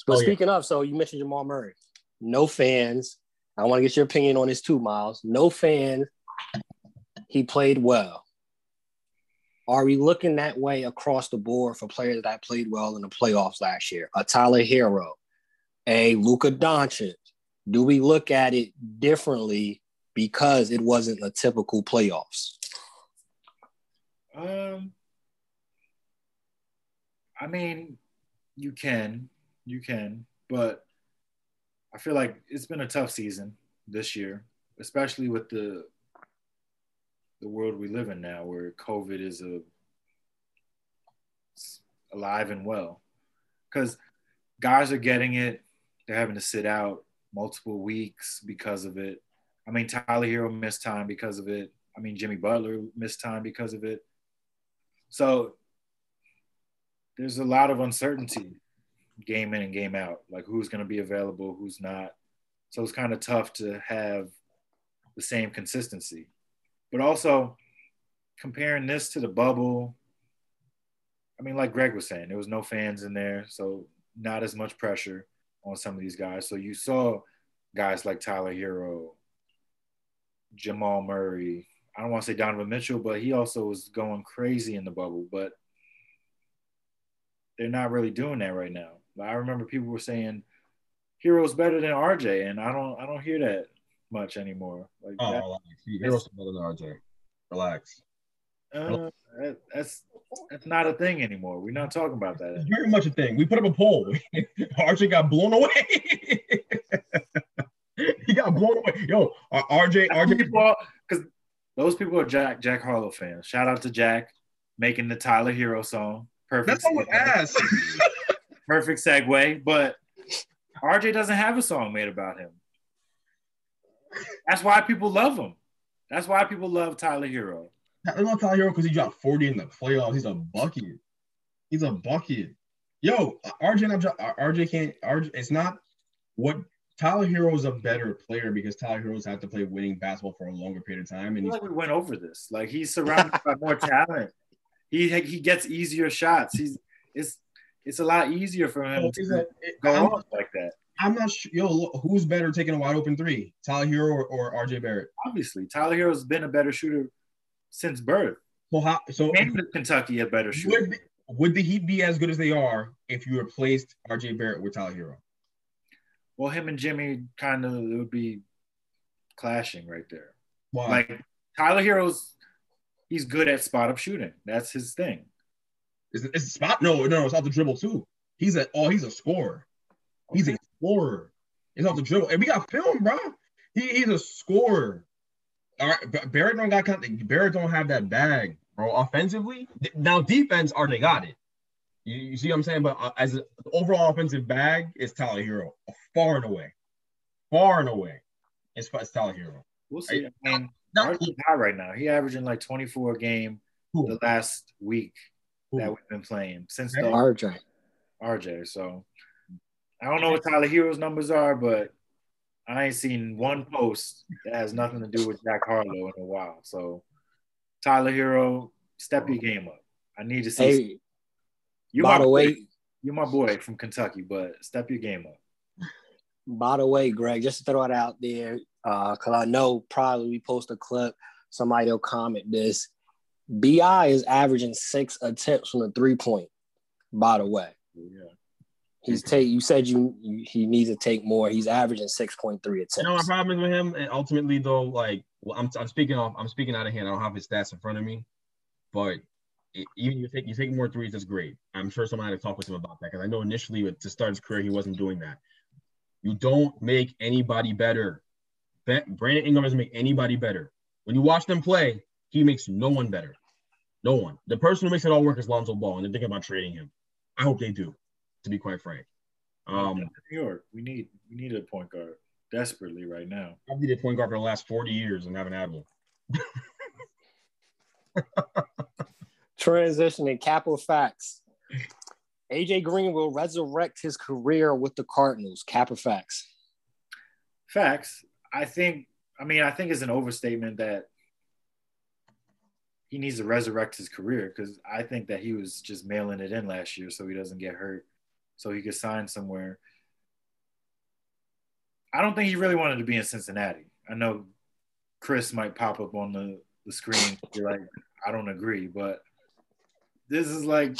But Oh, yeah. speaking of, so you mentioned Jamal Murray. No fans. I want to get your opinion on this too, Miles. No fans. He played well. Are we looking that way across the board for players that played well in the playoffs last year? A Tyler Herro, a Luka Doncic. Do we look at it differently because it wasn't a typical playoffs? Um, I mean, you can, you can, but I feel like it's been a tough season this year, especially with the the world we live in now, where COVID is a alive and well. Because guys are getting it, they're having to sit out multiple weeks because of it. I mean, Tyler Herro missed time because of it. I mean, Jimmy Butler missed time because of it. So there's a lot of uncertainty game in and game out, like who's going to be available, who's not. So it's kind of tough to have the same consistency. But also comparing this to the bubble, I mean, like Greg was saying, there was no fans in there, so not as much pressure on some of these guys. So you saw guys like Tyler Herro, Jamal Murray, I don't want to say Donovan Mitchell, but he also was going crazy in the bubble. But they're not really doing that right now. I remember people were saying Herro's better than RJ, and I don't I don't hear that much anymore. Like Oh, that, relax. He- Herro's better than RJ. Relax. uh, that- that's that's not a thing anymore. We're not talking about that. It's very much a thing. We put up a poll. RJ got blown away. he got blown away. Yo, RJ, RJ. because those people are Jack Jack Harlow fans. Shout out to Jack making the Tyler Herro song. Perfect. That's what ass. perfect segue. But RJ doesn't have a song made about him. That's why people love him. That's why people love Tyler Herro. I love Tyler Herro because he dropped 40 in the playoffs. He's a bucket. He's a bucket. Yo, RJ not RJ can't RJ it's not what Tyler Herro is a better player because Tyler Herro's have to play winning basketball for a longer period of time. And like we went over this. Like he's surrounded by more talent. He he gets easier shots. He's it's it's a lot easier for him to that- go I'm, on like that. I'm not sure. Yo, look, who's better taking a wide open three? Tyler Herro or, or RJ Barrett? Obviously, Tyler Herro's been a better shooter since birth. So how so And Kentucky a better shooter. would, would the Heat be as good as they are if you replaced RJ Barrett with Tyler Herro? Well, him and Jimmy kind of would be clashing right there. Why? Like Tyler Herro's, he's good at spot up shooting. That's his thing. Is it, it's spot? No, no, no, it's off the dribble too. He's a oh, he's a scorer. He's a scorer. It's off the dribble. And we got film, bro. He, he's a scorer. All right, Barrett don't got Barrett don't have that bag, bro. Offensively, now defense are they got it. You, you see what I'm saying? But uh, as an overall offensive bag, it's Tyler Herro far and away, far and away. It's, it's Tyler Herro. We'll see. I mean, RJ's high right now. He averaging like 24 a game Who? the last week Who? that we've been playing since the RJ. RJ. So I don't know what Tyler Herro's numbers are, but I ain't seen one post that has nothing to do with Jack Harlow in a while. So Tyler Herro, step your game up. I need to see. Hey, you by the way, you're my boy from Kentucky, but step your game up. By the way, Greg, just to throw it out there, because uh, I know probably we post a clip, somebody will comment this. Bi is averaging six attempts from the three point. By the way, yeah. He's take. You said you, you, he needs to take more. He's averaging six point three attempts. You know my problem with him, and ultimately though, like well, I'm, I'm speaking off. I'm speaking out of hand. I don't have his stats in front of me, but it, even you take you take more threes, that's great. I'm sure someone had to talk with him about that because I know initially with, to start his career he wasn't doing that. You don't make anybody better. Brandon Ingram doesn't make anybody better. When you watch them play, he makes no one better. No one. The person who makes it all work is Lonzo Ball, and they're thinking about trading him. I hope they do to be quite frank. Um, New York, we need we need a point guard desperately right now. I've needed a point guard for the last 40 years and haven't had one. Transitioning, Capital Facts. AJ Green will resurrect his career with the Cardinals. Capper facts. Facts. I think. I mean, I think it's an overstatement that he needs to resurrect his career because I think that he was just mailing it in last year so he doesn't get hurt so he could sign somewhere. I don't think he really wanted to be in Cincinnati. I know Chris might pop up on the, the screen. Like, I don't agree, but this is like,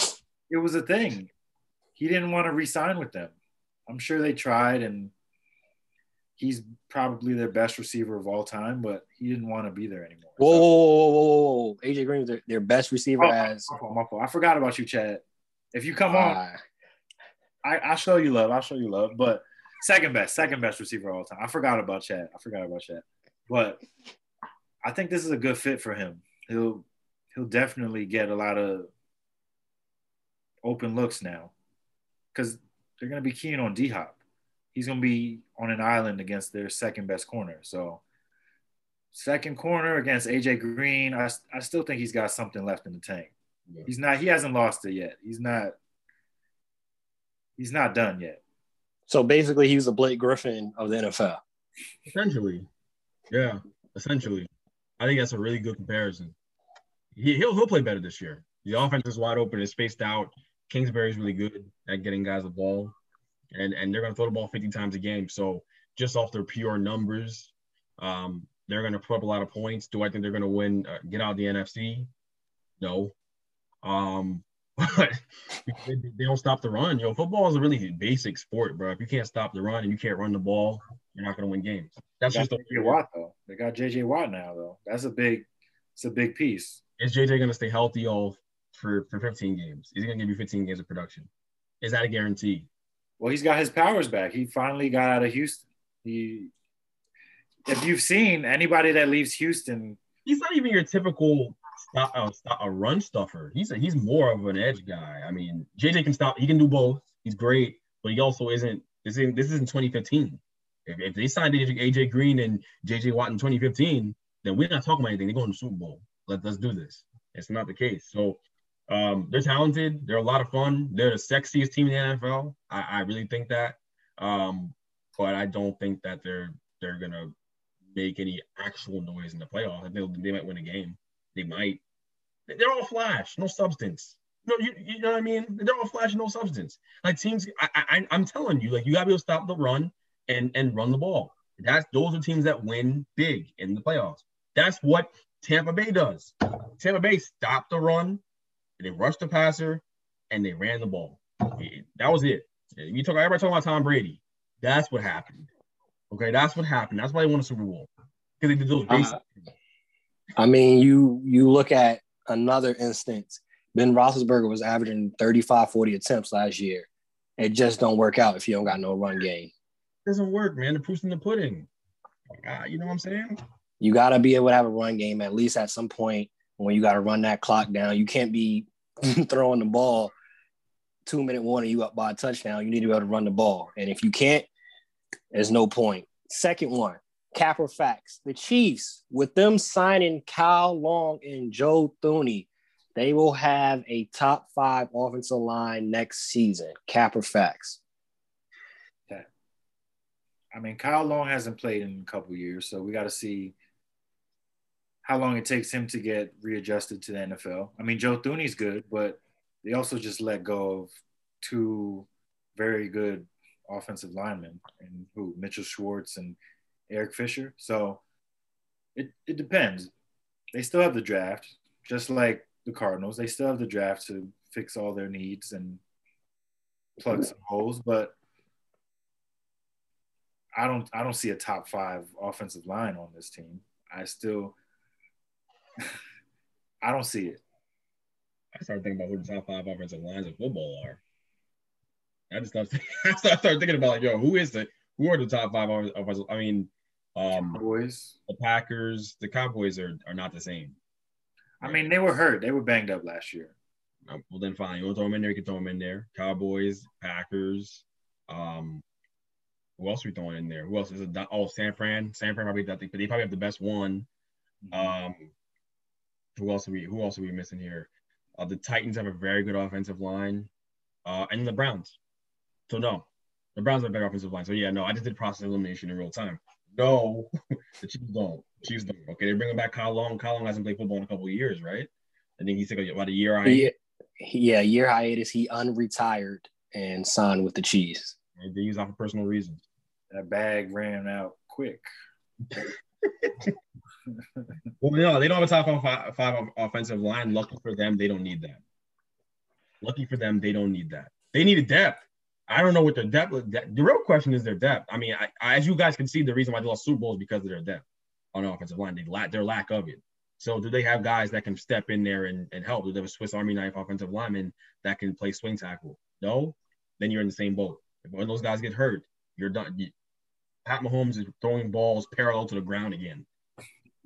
it was a thing. He didn't want to re-sign with them. I'm sure they tried, and he's probably their best receiver of all time, but he didn't want to be there anymore. Whoa, so, whoa, whoa, whoa, AJ Green's their, their best receiver oh, as. My fault, my fault. I forgot about you, Chad. If you come uh, on, I, I show you love. I'll show you love. But second best, second best receiver of all time. I forgot about Chad. I forgot about Chad. But I think this is a good fit for him. He'll he'll definitely get a lot of open looks now. Because they're gonna be keen on D Hop. He's gonna be on an island against their second best corner. So second corner against AJ Green, I, I still think he's got something left in the tank. Yeah. He's not he hasn't lost it yet. He's not he's not done yet. So basically, he's was a Blake Griffin of the NFL. Essentially, yeah, essentially. I think that's a really good comparison. He, he'll he'll play better this year. The offense is wide open, it's spaced out. Kingsbury's really good at getting guys the ball, and and they're gonna throw the ball 50 times a game. So just off their pure numbers, um, they're gonna put up a lot of points. Do I think they're gonna win? Uh, get out of the NFC? No. Um, but they, they, don't stop the run. Yo, football is a really basic sport, bro. If you can't stop the run and you can't run the ball, you're not gonna win games. That's just JJ Watt though. They got JJ Watt now though. That's a big, it's a big piece. Is JJ gonna stay healthy all for for 15 games? Is he gonna give you 15 games of production? Is that a guarantee? Well, he's got his powers back. He finally got out of Houston. He, if you've seen anybody that leaves Houston, he's not even your typical stop, uh, stop, a run stuffer. He's a, he's more of an edge guy. I mean, JJ can stop. He can do both. He's great, but he also isn't. This isn't this isn't 2015. If, if they signed AJ, Green and JJ Watt in 2015, then we're not talking about anything. They're going to the Super Bowl. Let, let's do this. It's not the case. So um, they're talented. They're a lot of fun. They're the sexiest team in the NFL. I, I really think that. Um, but I don't think that they're they're gonna make any actual noise in the playoffs. Think they might win a game. They might. They're all flash, no substance. No, you, you know what I mean? They're all flash, no substance. Like teams, I, I, I'm telling you, like you gotta be able to stop the run and and run the ball. That's those are teams that win big in the playoffs. That's what Tampa Bay does. Tampa Bay stopped the run, they rushed the passer, and they ran the ball. That was it. You talk everybody talking about Tom Brady. That's what happened. Okay, that's what happened. That's why they won the Super Bowl because they did those basic. Uh, I mean, you you look at another instance. Ben Roethlisberger was averaging 35, 40 attempts last year. It just don't work out if you don't got no run game. It doesn't work, man. The proof's in the pudding. Uh, you know what I'm saying? You got to be able to have a run game at least at some point when you got to run that clock down. You can't be throwing the ball two minute warning you up by a touchdown. You need to be able to run the ball. And if you can't, there's no point. Second one, cap or facts. The Chiefs, with them signing Kyle Long and Joe Thuney, they will have a top five offensive line next season. Cap or facts. I mean, Kyle Long hasn't played in a couple years, so we got to see how long it takes him to get readjusted to the NFL. I mean, Joe Thuney's good, but they also just let go of two very good offensive linemen, and who Mitchell Schwartz and Eric Fisher. So it it depends. They still have the draft, just like the Cardinals. They still have the draft to fix all their needs and plug some holes, but I don't I don't see a top five offensive line on this team. I still I don't see it. I started thinking about who the top five offensive lines of football are. I just started, I started thinking about like, yo, who is the who are the top five offensive? I mean, um, Cowboys, the Packers, the Cowboys are are not the same. I mean, they were hurt. They were banged up last year. Well, then fine. You want to throw them in there? You can throw them in there. Cowboys, Packers. Um, who else are we throwing in there? Who else is it? Oh, San Fran. San Fran probably. I think, but they probably have the best one. Mm-hmm. Um, who else are we? Who else are we missing here? Uh, the Titans have a very good offensive line, uh, and the Browns. So no, the Browns have a better offensive line. So yeah, no, I just did process elimination in real time. No, the Chiefs don't. Chiefs don't. Okay, they're bringing back Kyle Long. Kyle Long hasn't played football in a couple of years, right? I think he's took about a year on. Yeah, yeah, year hiatus. He unretired and signed with the Chiefs. They use off for personal reasons. That bag ran out quick. Well, no, they don't have a top five, five offensive line. Lucky for them, they don't need that. Lucky for them, they don't need that. They need a depth. I don't know what their depth. The real question is their depth. I mean, I, I, as you guys can see, the reason why they lost Super Bowl is because of their depth on offensive line. They lack their lack of it. So, do they have guys that can step in there and, and help? Do they have a Swiss Army knife offensive lineman that can play swing tackle? No, then you're in the same boat. If one of those guys get hurt, you're done. You, Pat Mahomes is throwing balls parallel to the ground again,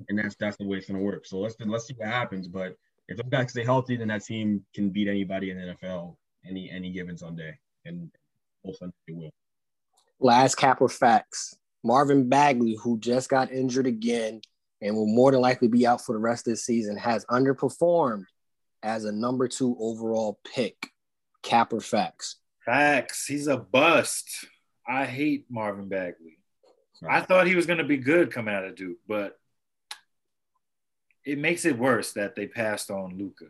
and that's that's the way it's gonna work. So let's let's see what happens. But if those guys stay healthy, then that team can beat anybody in the NFL any any given Sunday, and most Sunday they will. Last cap or facts: Marvin Bagley, who just got injured again and will more than likely be out for the rest of the season, has underperformed as a number two overall pick. Cap or facts? Facts. He's a bust. I hate Marvin Bagley. I thought he was going to be good coming out of Duke, but it makes it worse that they passed on Luka.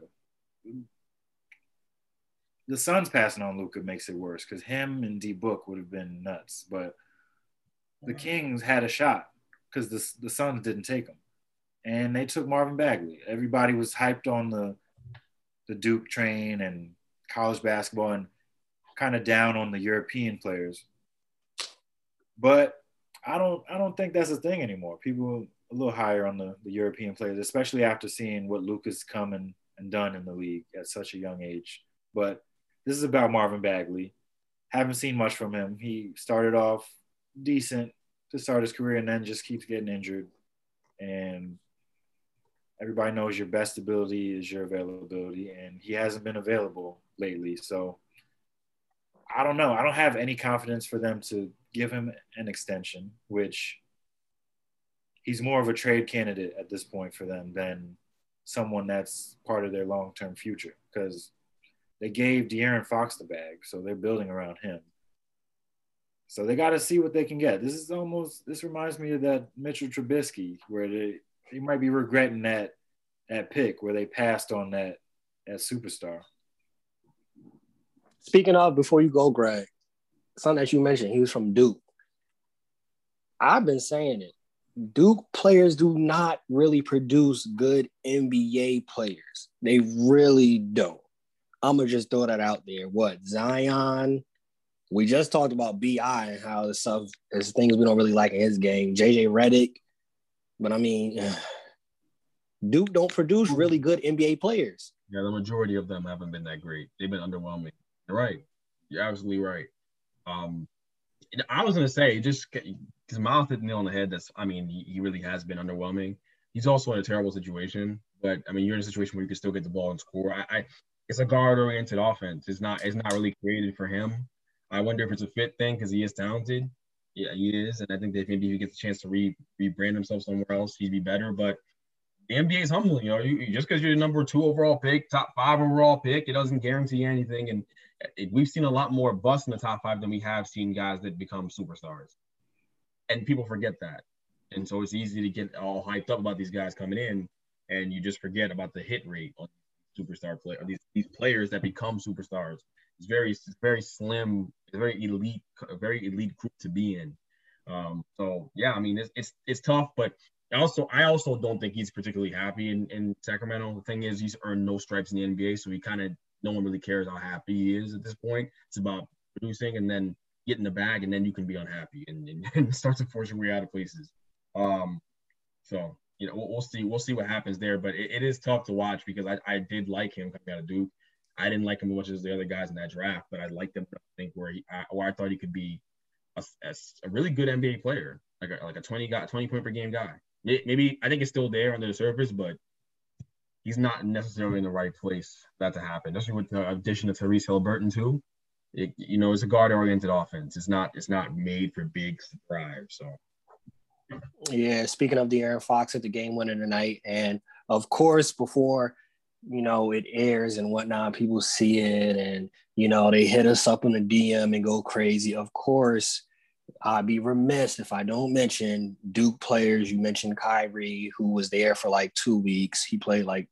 The Suns passing on Luka makes it worse because him and D Book would have been nuts, but the Kings had a shot because the the Suns didn't take him, and they took Marvin Bagley. Everybody was hyped on the the Duke train and college basketball, and kind of down on the European players. But I don't I don't think that's a thing anymore. People a little higher on the, the European players, especially after seeing what Luka's come and, and done in the league at such a young age. But this is about Marvin Bagley. Haven't seen much from him. He started off decent to start his career and then just keeps getting injured. And everybody knows your best ability is your availability, and he hasn't been available lately. So I don't know. I don't have any confidence for them to give him an extension, which he's more of a trade candidate at this point for them than someone that's part of their long term future because they gave De'Aaron Fox the bag, so they're building around him. So they got to see what they can get. This is almost this reminds me of that Mitchell Trubisky where they they might be regretting that that pick where they passed on that that superstar. Speaking of, before you go, Greg, something that you mentioned, he was from Duke. I've been saying it. Duke players do not really produce good NBA players. They really don't. I'm gonna just throw that out there. What Zion? We just talked about Bi and how the stuff is things we don't really like in his game. JJ Redick, but I mean, Duke don't produce really good NBA players. Yeah, the majority of them haven't been that great. They've been underwhelming. You're right. You're absolutely right. Um, I was gonna say just because Miles hit the nail on the head. That's I mean, he, he really has been underwhelming. He's also in a terrible situation, but I mean, you're in a situation where you can still get the ball and score. I, I it's a guard-oriented offense. It's not it's not really created for him. I wonder if it's a fit thing because he is talented. Yeah, he is, and I think that maybe if he gets a chance to re rebrand himself somewhere else, he'd be better. But the NBA is humbling. You know, you, just because you're the number two overall pick, top five overall pick, it doesn't guarantee anything. And it, we've seen a lot more busts in the top five than we have seen guys that become superstars. And people forget that. And so it's easy to get all hyped up about these guys coming in, and you just forget about the hit rate on superstar player these these players that become superstars. It's very it's very slim, very elite, very elite group to be in. Um, so yeah, I mean it's it's it's tough, but also I also don't think he's particularly happy in, in Sacramento. The thing is he's earned no stripes in the NBA, so he kind of no one really cares how happy he is at this point. It's about producing and then getting the bag, and then you can be unhappy and, and, and start to force your way out of places. Um, so you know we'll, we'll, see we'll see what happens there, but it, it is tough to watch because I, I did like him coming out of Duke. I didn't like him as much as the other guys in that draft, but I liked him. I think where he I, where I thought he could be a, a, a really good NBA player, like a, like a 20 guy, 20 point per game guy. Maybe I think it's still there under the surface, but he's not necessarily in the right place for that to happen. Especially with the addition of Tyrese Haliburton too. It, you know, it's a guard-oriented offense. It's not. It's not made for big drives. So. Yeah. Speaking of the De'Aaron Fox at the game winner tonight, and of course, before you know it airs and whatnot, people see it, and you know they hit us up in the DM and go crazy. Of course, I'd be remiss if I don't mention Duke players. You mentioned Kyrie, who was there for like two weeks. He played like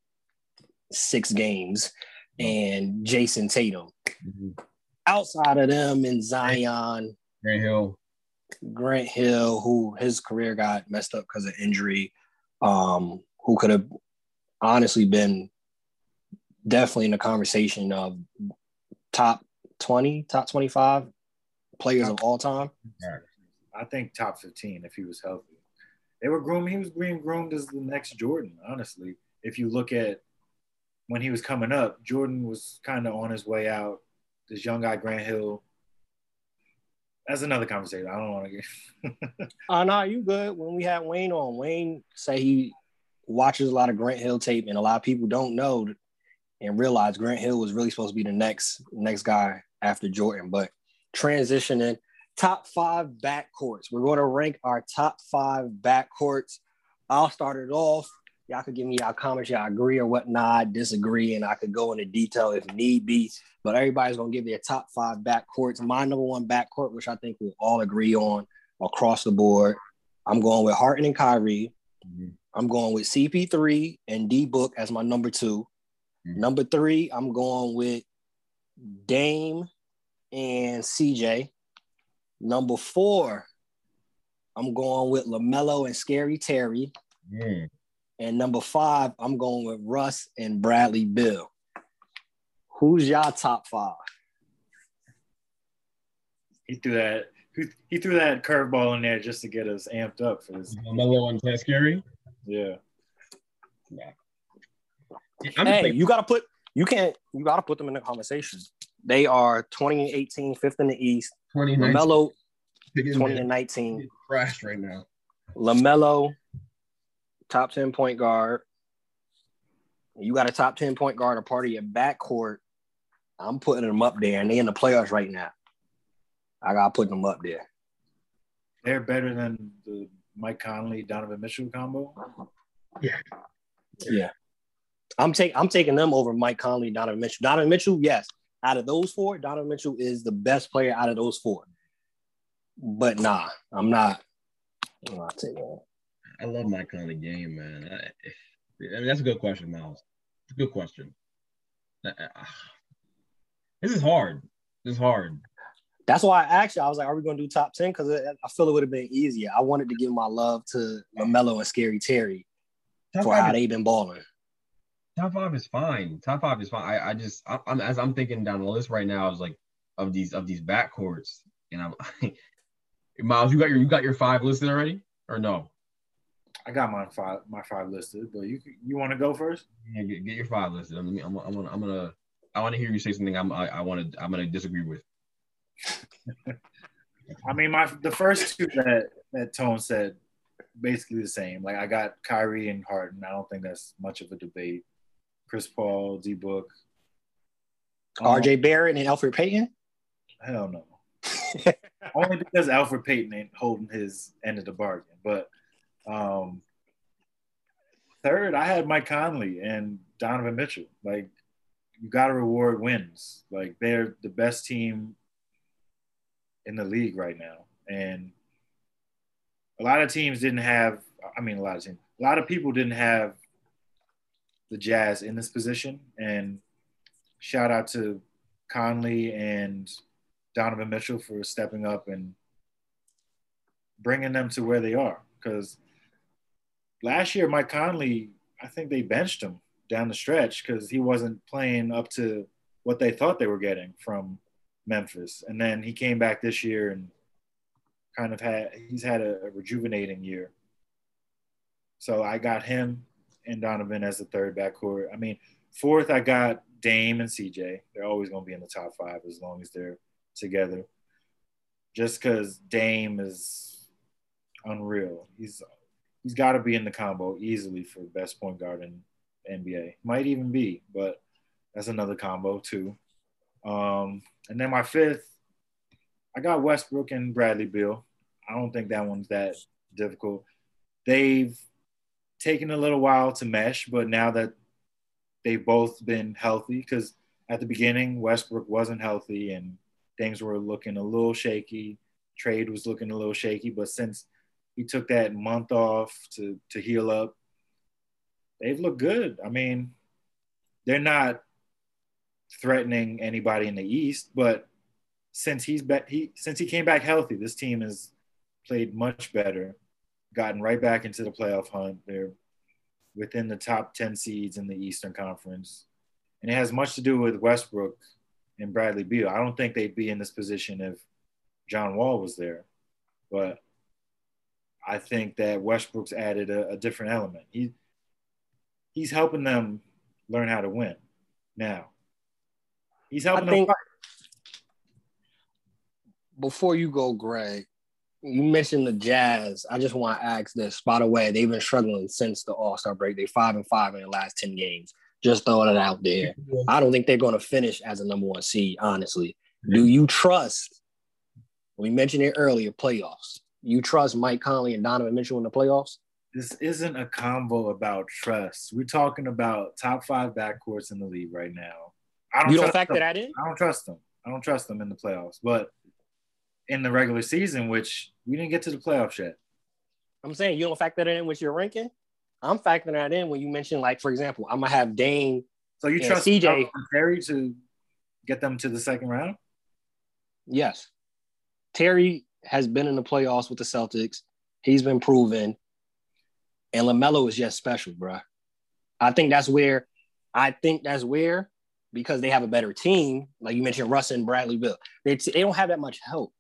six games, and Jayson Tatum. Mm-hmm. Outside of them and Zion, Grant Hill, Grant Hill, who his career got messed up because of injury, um, who could have honestly been definitely in the conversation of top 20, top 25 players of all time? I think top 15 if he was healthy. They were groomed, he was being groomed as the next Jordan, honestly. If you look at when he was coming up, Jordan was kind of on his way out. This young guy, Grant Hill. That's another conversation. I don't want to get. Oh, uh, no, you good. When we had Wayne on, Wayne say he watches a lot of Grant Hill tape, and a lot of people don't know and realize Grant Hill was really supposed to be the next next guy after Jordan. But transitioning top five backcourts. We're going to rank our top five backcourts. I'll start it off. Y'all could give me y'all comments, y'all agree or whatnot, disagree, and I could go into detail if need be. But everybody's gonna give their top five backcourts. My number one backcourt, which I think we'll all agree on across the board. I'm going with Harden and Kyrie. Mm-hmm. I'm going with CP3 and D Book as my number 2 mm-hmm. Number three, I'm going with Dame and CJ. Number four, I'm going with LaMelo and Scary Terry. Mm. And number five, I'm going with Russ and Bradley Beal. Who's y'all top five? He threw that. He threw that curveball in there just to get us amped up for this. LaMelo and Scary. Yeah. Yeah. hey, you gotta put. You can't. You gotta put them in the conversation. They are 2018, fifth in the East. 2019. LaMelo, 20 and 19. Crashed right now. LaMelo, top 10 point guard. You got a top 10 point guard, a part of your backcourt. I'm putting them up there, and they in the playoffs right now. I got to put them up there. They're better than the Mike Conley, Donovan Mitchell combo. Yeah. Yeah. I'm taking I'm taking them over Mike Conley, Donovan Mitchell. Donovan Mitchell, yes, out of those four, Donovan Mitchell is the best player out of those four. But nah, I'm not. I'm not taking it. I love my kind of game, man. I, I mean, that's a good question, Miles. It's a good question. Ah. This is hard. This is hard. That's why I asked you. I was like, "Are we going to do top 10? Because I feel it would have been easier. I wanted to give my love to LaMelo and Scary Terry top for how they've been balling top five is fine. Top five is fine. I, I just I, am as I'm thinking down the list right now I was like of these of these backcourts, and I'm Miles. You got your you got your five listed already or no? I got my five my five listed, but you you want to go first? Yeah, get, get, your five listed. I'm I'm I'm gonna I'm gonna I want to hear you say something. I'm I, I want to I'm gonna disagree with. I mean, my the first two that that Tone said basically the same. Like I got Kyrie and Harden. I don't think that's much of a debate. Chris Paul, D Book. RJ Barrett and Elfrid Payton. Hell no. Only because Elfrid Payton ain't holding his end of the bargain. But um, third, I had Mike Conley and Donovan Mitchell. Like you got to reward wins. Like they're the best team in the league right now, and a lot of teams didn't have. I mean, a lot of teams, a lot of people didn't have the Jazz in this position. And shout out to Conley and Donovan Mitchell for stepping up and bringing them to where they are. Because last year, Mike Conley, I think they benched him down the stretch because he wasn't playing up to what they thought they were getting from Memphis. And then he came back this year and kind of had he's had a, a rejuvenating year. So I got him and Donovan as the third backcourt. I mean, fourth I got Dame and CJ. They're always going to be in the top five as long as they're together. Just because Dame is unreal, he's he's got to be in the combo easily for best point guard in NBA. Might even be, but that's another combo too. Um, and then my fifth, I got Westbrook and Bradley Beal. I don't think that one's that difficult. They've taken a little while to mesh, but now that they've both been healthy, because at the beginning Westbrook wasn't healthy and things were looking a little shaky. Trade was looking a little shaky, but since he took that month off to to heal up, they've looked good. I mean, they're not threatening anybody in the East, but since he's be- he since he came back healthy, this team has played much better, gotten right back into the playoff hunt. They're within the top 10 seeds in the Eastern Conference. And it has much to do with Westbrook and Bradley Beal. I don't think they'd be in this position if John Wall was there. But I think that Westbrook's added a, a different element. He he's helping them learn how to win now. He's helping I think, them. Before you go, Greg, you mentioned the Jazz. I just want to ask this. By the way, they've been struggling since the All Star break. They're five and five in the last ten games. Just throwing it out there. I don't think they're going to finish as a number one seed. Honestly, do you trust? We mentioned it earlier. Playoffs. You trust Mike Conley and Donovan Mitchell in the playoffs? This isn't a combo about trust. We're talking about top five backcourts in the league right now. I don't. You don't factor them. that in. I don't trust them. I don't trust them in the playoffs. But in the regular season, which we didn't get to the playoffs yet. I'm saying you don't factor that in with your ranking. I'm factoring that in when you mention, like, for example, I'm gonna have Dane. So you trust CJ Terry to get them to the second round? Yes, Terry has been in the playoffs with the Celtics. He's been proven, and LaMelo is just special, bro. I think that's where, I think that's where, because they have a better team. Like you mentioned, Russ and Bradley Beal. They they don't have that much help.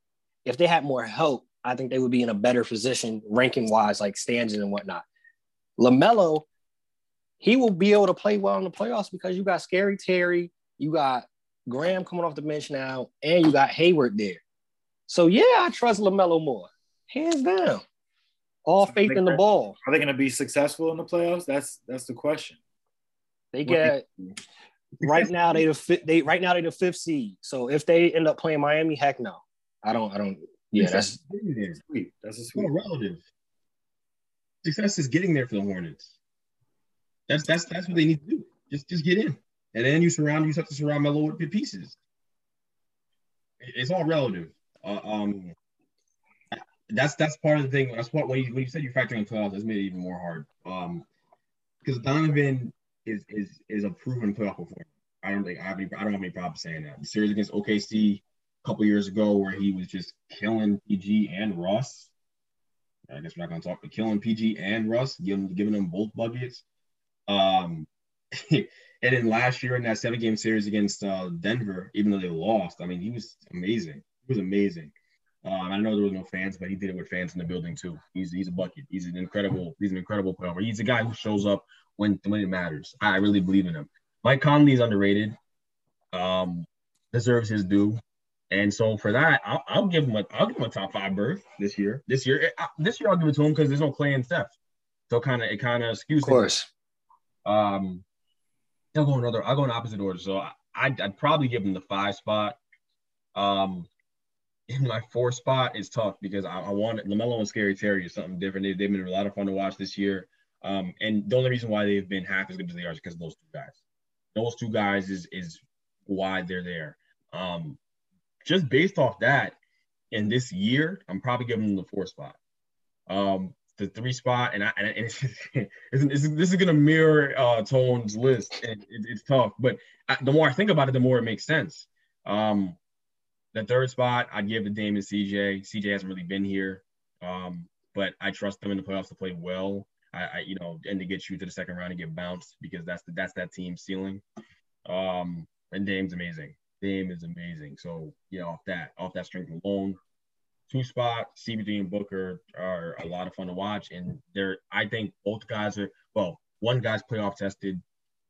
If they had more help, I think they would be in a better position ranking wise, like stands and whatnot. LaMelo, he will be able to play well in the playoffs because you got Scary Terry, you got Graham coming off the bench now, and you got Hayward there. So yeah, I trust LaMelo more. Hands down. All faith in the ball. Are they going to be successful in the playoffs? That's that's the question. They get right now they the they right now they the fifth seed. So if they end up playing Miami, heck no. I don't I don't yeah, that's getting there. Sweet. That's a sweet. relative. Success is getting there for the Hornets. That's that's that's what they need to do. Just just get in, and then you surround. You have to surround Melo with good pieces. It's all relative. Uh, um, that's that's part of the thing. That's what when you, when you said you factor in playoffs, that's made it even more hard. Um, because Donovan is is is a proven playoff performer. I don't think I have any, I don't have any problem saying that. The series against OKC couple years ago, where he was just killing PG and Russ. I guess we're not gonna talk, but killing PG and Russ, giving giving them both buckets. Um, and then last year in that seven game series against uh, Denver, even though they lost, I mean, he was amazing. He was amazing. Um, I know there was no fans, but he did it with fans in the building too. He's he's a bucket. He's an incredible. He's an incredible player. He's a guy who shows up when when it matters. I really believe in him. Mike Conley is underrated. Um, deserves his due. And so for that, I'll, I'll give him a I'll give him a top five berth this year. This year, I, this year I'll give it to him because there's no Clay and Steph. So kind of it kind of skews. Of course. Um, I'll go another. I'll go in opposite order. So I, I'd, I'd probably give him the five spot. Um, in my four spot is tough because I, I want LaMelo and Scary Terry is something different. They, they've been a lot of fun to watch this year. Um, and the only reason why they've been half as good as they are is because of those two guys. Those two guys is is why they're there. Um, just based off that, in this year, I'm probably giving them the four spot. Um, the three spot, and I and, it's, it's, it's, this is gonna mirror uh, Tone's list, and it, it's tough. But I, the more I think about it, the more it makes sense. Um, the third spot, I'd give the Dame and CJ. CJ hasn't really been here, um, but I trust them in the playoffs to play well. I, I, you know, and to get you to the second round and get bounced because that's the, that's that team ceiling. Um, and Dame's amazing. Dame is amazing. So yeah, off that off that strength alone, two spot CP3 and Booker are a lot of fun to watch, and they're I think both guys are well. One guy's playoff tested,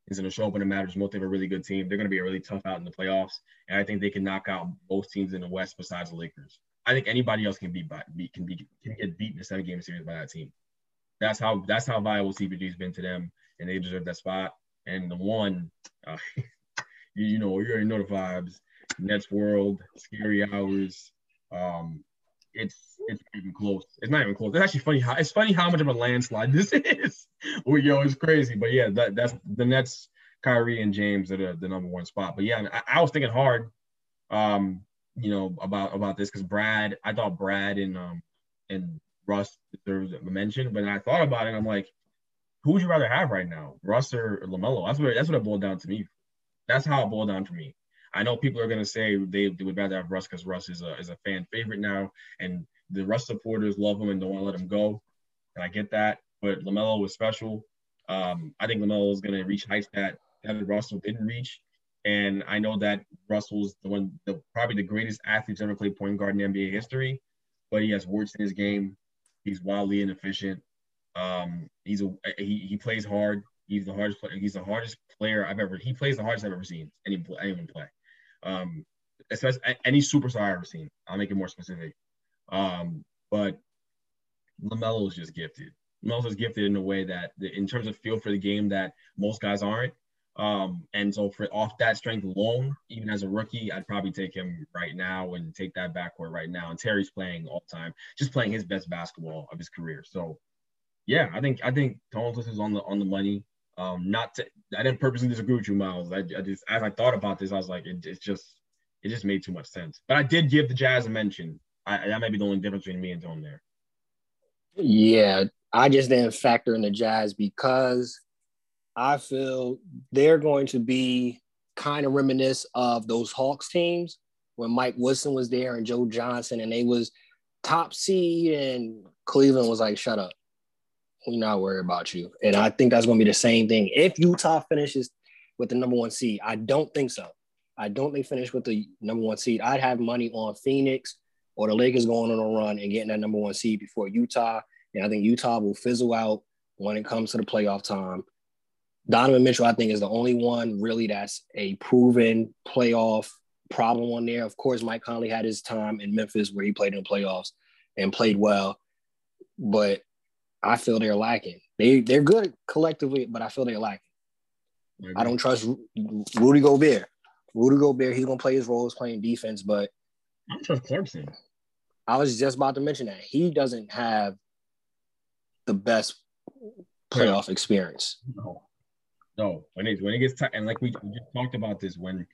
is going to show when it matters. Most have a really good team. They're going to be a really tough out in the playoffs, and I think they can knock out both teams in the West besides the Lakers. I think anybody else can be beat can be can get beat in a seven game series by that team. That's how that's how viable CP3's been to them, and they deserve that spot. And the one, uh, you, you know, you already know the vibes. Nets World, Scary Hours. Um, it's it's even close. It's not even close. It's actually funny how it's funny how much of a landslide this is. well, yo, it's crazy. But yeah, that that's the Nets, Kyrie and James are the, the number one spot. But yeah, I, I was thinking hard, um, you know, about about this because Brad, I thought Brad and um and Russ deserves a mention, but I thought about it, I'm like, who would you rather have right now, Russ or LaMelo? That's what that's what it boiled down to me. That's how it boiled down for me. I know people are going to say they, they would rather have Russ because Russ is a, is a fan favorite now, and the Russ supporters love him and don't want to let him go. And I get that, but LaMelo was special. Um, I think LaMelo is going to reach heights that that Russell didn't reach. And I know that Russell's the one, the probably the greatest athlete to ever play point guard in NBA history, but he has warts in his game. He's wildly inefficient. Um, he's a he, he plays hard. He's the hardest player. He's the hardest player I've ever. He plays the hardest I've ever seen any anyone play um, especially any superstar I've ever seen. I'll make it more specific. Um, but LaMelo is just gifted. LaMelo is gifted in a way that, in terms of feel for the game, that most guys aren't. Um, and so for off that strength alone, even as a rookie, I'd probably take him right now and take that backcourt right now. And Terry's playing all the time, just playing his best basketball of his career. So yeah, I think I think Tones is on the on the money. Um, not to, I didn't purposely disagree with you, Miles. I, I just, as I thought about this, I was like, it, it's just, it just made too much sense. But I did give the Jazz a mention. I, that may be the only difference between me and Tone there. Yeah, I just didn't factor in the Jazz because I feel they're going to be kind of reminisce of those Hawks teams when Mike Woodson was there and Joe Johnson, and they was top seed, and Cleveland was like, "Shut up." We're not worried about you. And I think that's going to be the same thing. If Utah finishes with the number one seed, I don't think so. I don't think finish with the number one seed. I'd have money on Phoenix or the Lakers going on a run and getting that number one seed before Utah. And I think Utah will fizzle out when it comes to the playoff time. Donovan Mitchell, I think, is the only one really that's a proven playoff problem on there. Of course, Mike Conley had his time in Memphis where he played in the playoffs and played well. But I feel they're lacking. They they're good collectively, but I feel they're lacking. I don't trust Rudy Gobert. Rudy Gobert, he's gonna play his role as playing defense, but I don't trust Clarkson. I was just about to mention that he doesn't have the best playoff experience. No, no. When it when it gets tight, and like we, we just talked about this, when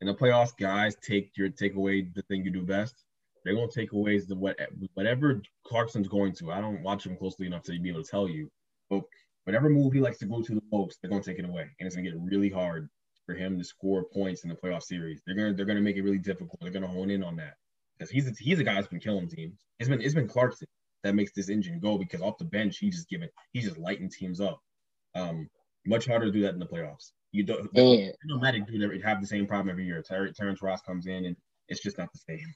in the playoffs, guys take your take away the thing you do best. They're gonna take away the what whatever Clarkson's going to. I don't watch him closely enough to be able to tell you, but whatever move he likes to go to the most, they're gonna take it away, and it's gonna get really hard for him to score points in the playoff series. They're gonna they're gonna make it really difficult. They're gonna hone in on that because he's a, he's a guy that's been killing teams. It's been it's been Clarkson that makes this engine go because off the bench he's just giving he's just lighting teams up. Um, much harder to do that in the playoffs. You don't. Yeah. Nomadic do have the same problem every year. Ter- Terrence Ross comes in and it's just not the same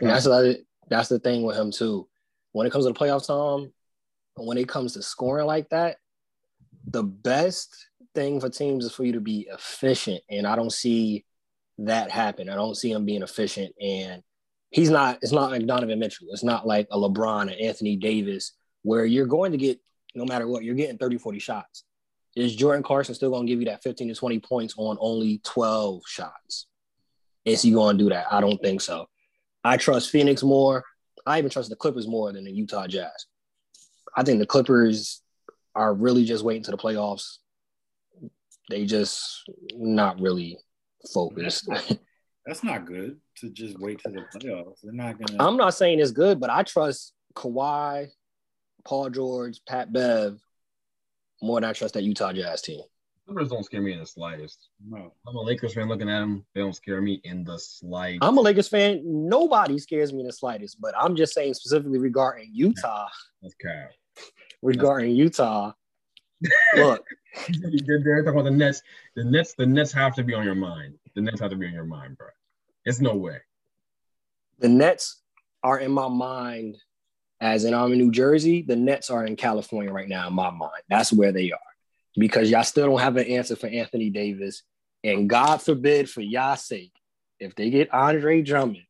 that's that's the thing with him too. When it comes to the playoff time, when it comes to scoring like that, the best thing for teams is for you to be efficient. And I don't see that happen. I don't see him being efficient. And he's not, it's not like Donovan Mitchell. It's not like a LeBron and Anthony Davis, where you're going to get, no matter what, you're getting 30, 40 shots. Is Jordan Clarkson still going to give you that 15 to 20 points on only 12 shots? Is he going to do that? I don't think so. I trust Phoenix more. I even trust the Clippers more than the Utah Jazz. I think the Clippers are really just waiting to the playoffs. They just not really focused. That's not, that's not good to just wait to the playoffs. They're not gonna. I'm not saying it's good, but I trust Kawhi, Paul George, Pat Bev more than I trust that Utah Jazz team. Clippers don't scare me in the slightest. no. I'm a Lakers fan looking at them. They don't scare me in the slightest. I'm a Lakers fan. Nobody scares me in the slightest, but I'm just saying specifically regarding Utah. That's cap. Regarding Utah, look, They're, they're talking about the Nets. The Nets. The Nets have to be on your mind. The Nets have to be on your mind, bro. It's no way. the Nets are in my mind as in I'm in New Jersey. The Nets are in California right now in my mind. That's where they are because y'all still don't have an answer for Anthony Davis. And God forbid for y'all sake, if they get Andre Drummond,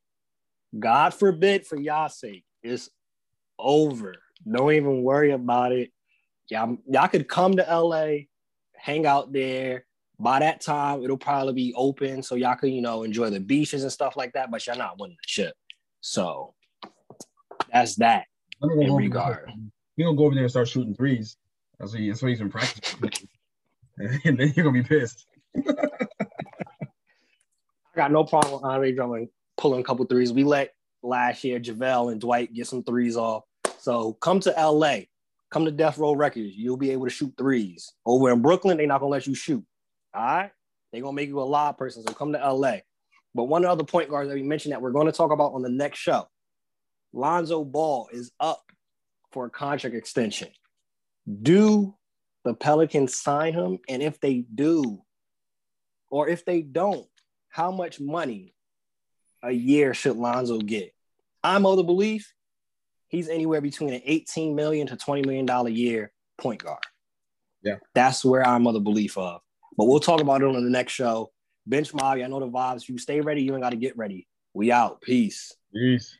God forbid for y'all sake, it's over. Don't even worry about it. Y'all, y'all could come to LA, hang out there. By that time, it'll probably be open, so y'all can, you know, enjoy the beaches and stuff like that. But y'all not winning the ship, so that's that. In regard. He gonna go over there and start shooting threes. That's what, he, that's what he's been practicing. and then you're gonna be pissed. I got no problem with Andre Drummond pulling a couple threes. We let last year JaVale and Dwight get some threes off. So come to LA, come to Death Row Records. You'll be able to shoot threes. Over in Brooklyn, they're not gonna let you shoot. All right, they're gonna make you a live person. So come to LA. But one other point guard that we mentioned that we're going to talk about on the next show, Lonzo Ball is up for a contract extension. Do the Pelicans sign him? And if they do, or if they don't, how much money a year should Lonzo get? I'm of the belief he's anywhere between an 18 million to 20 million dollar year point guard. Yeah. That's where I'm of the belief of. But we'll talk about it on the next show. Bench Mob, I know the vibes. You stay ready, you ain't got to get ready. We out. Peace. Peace.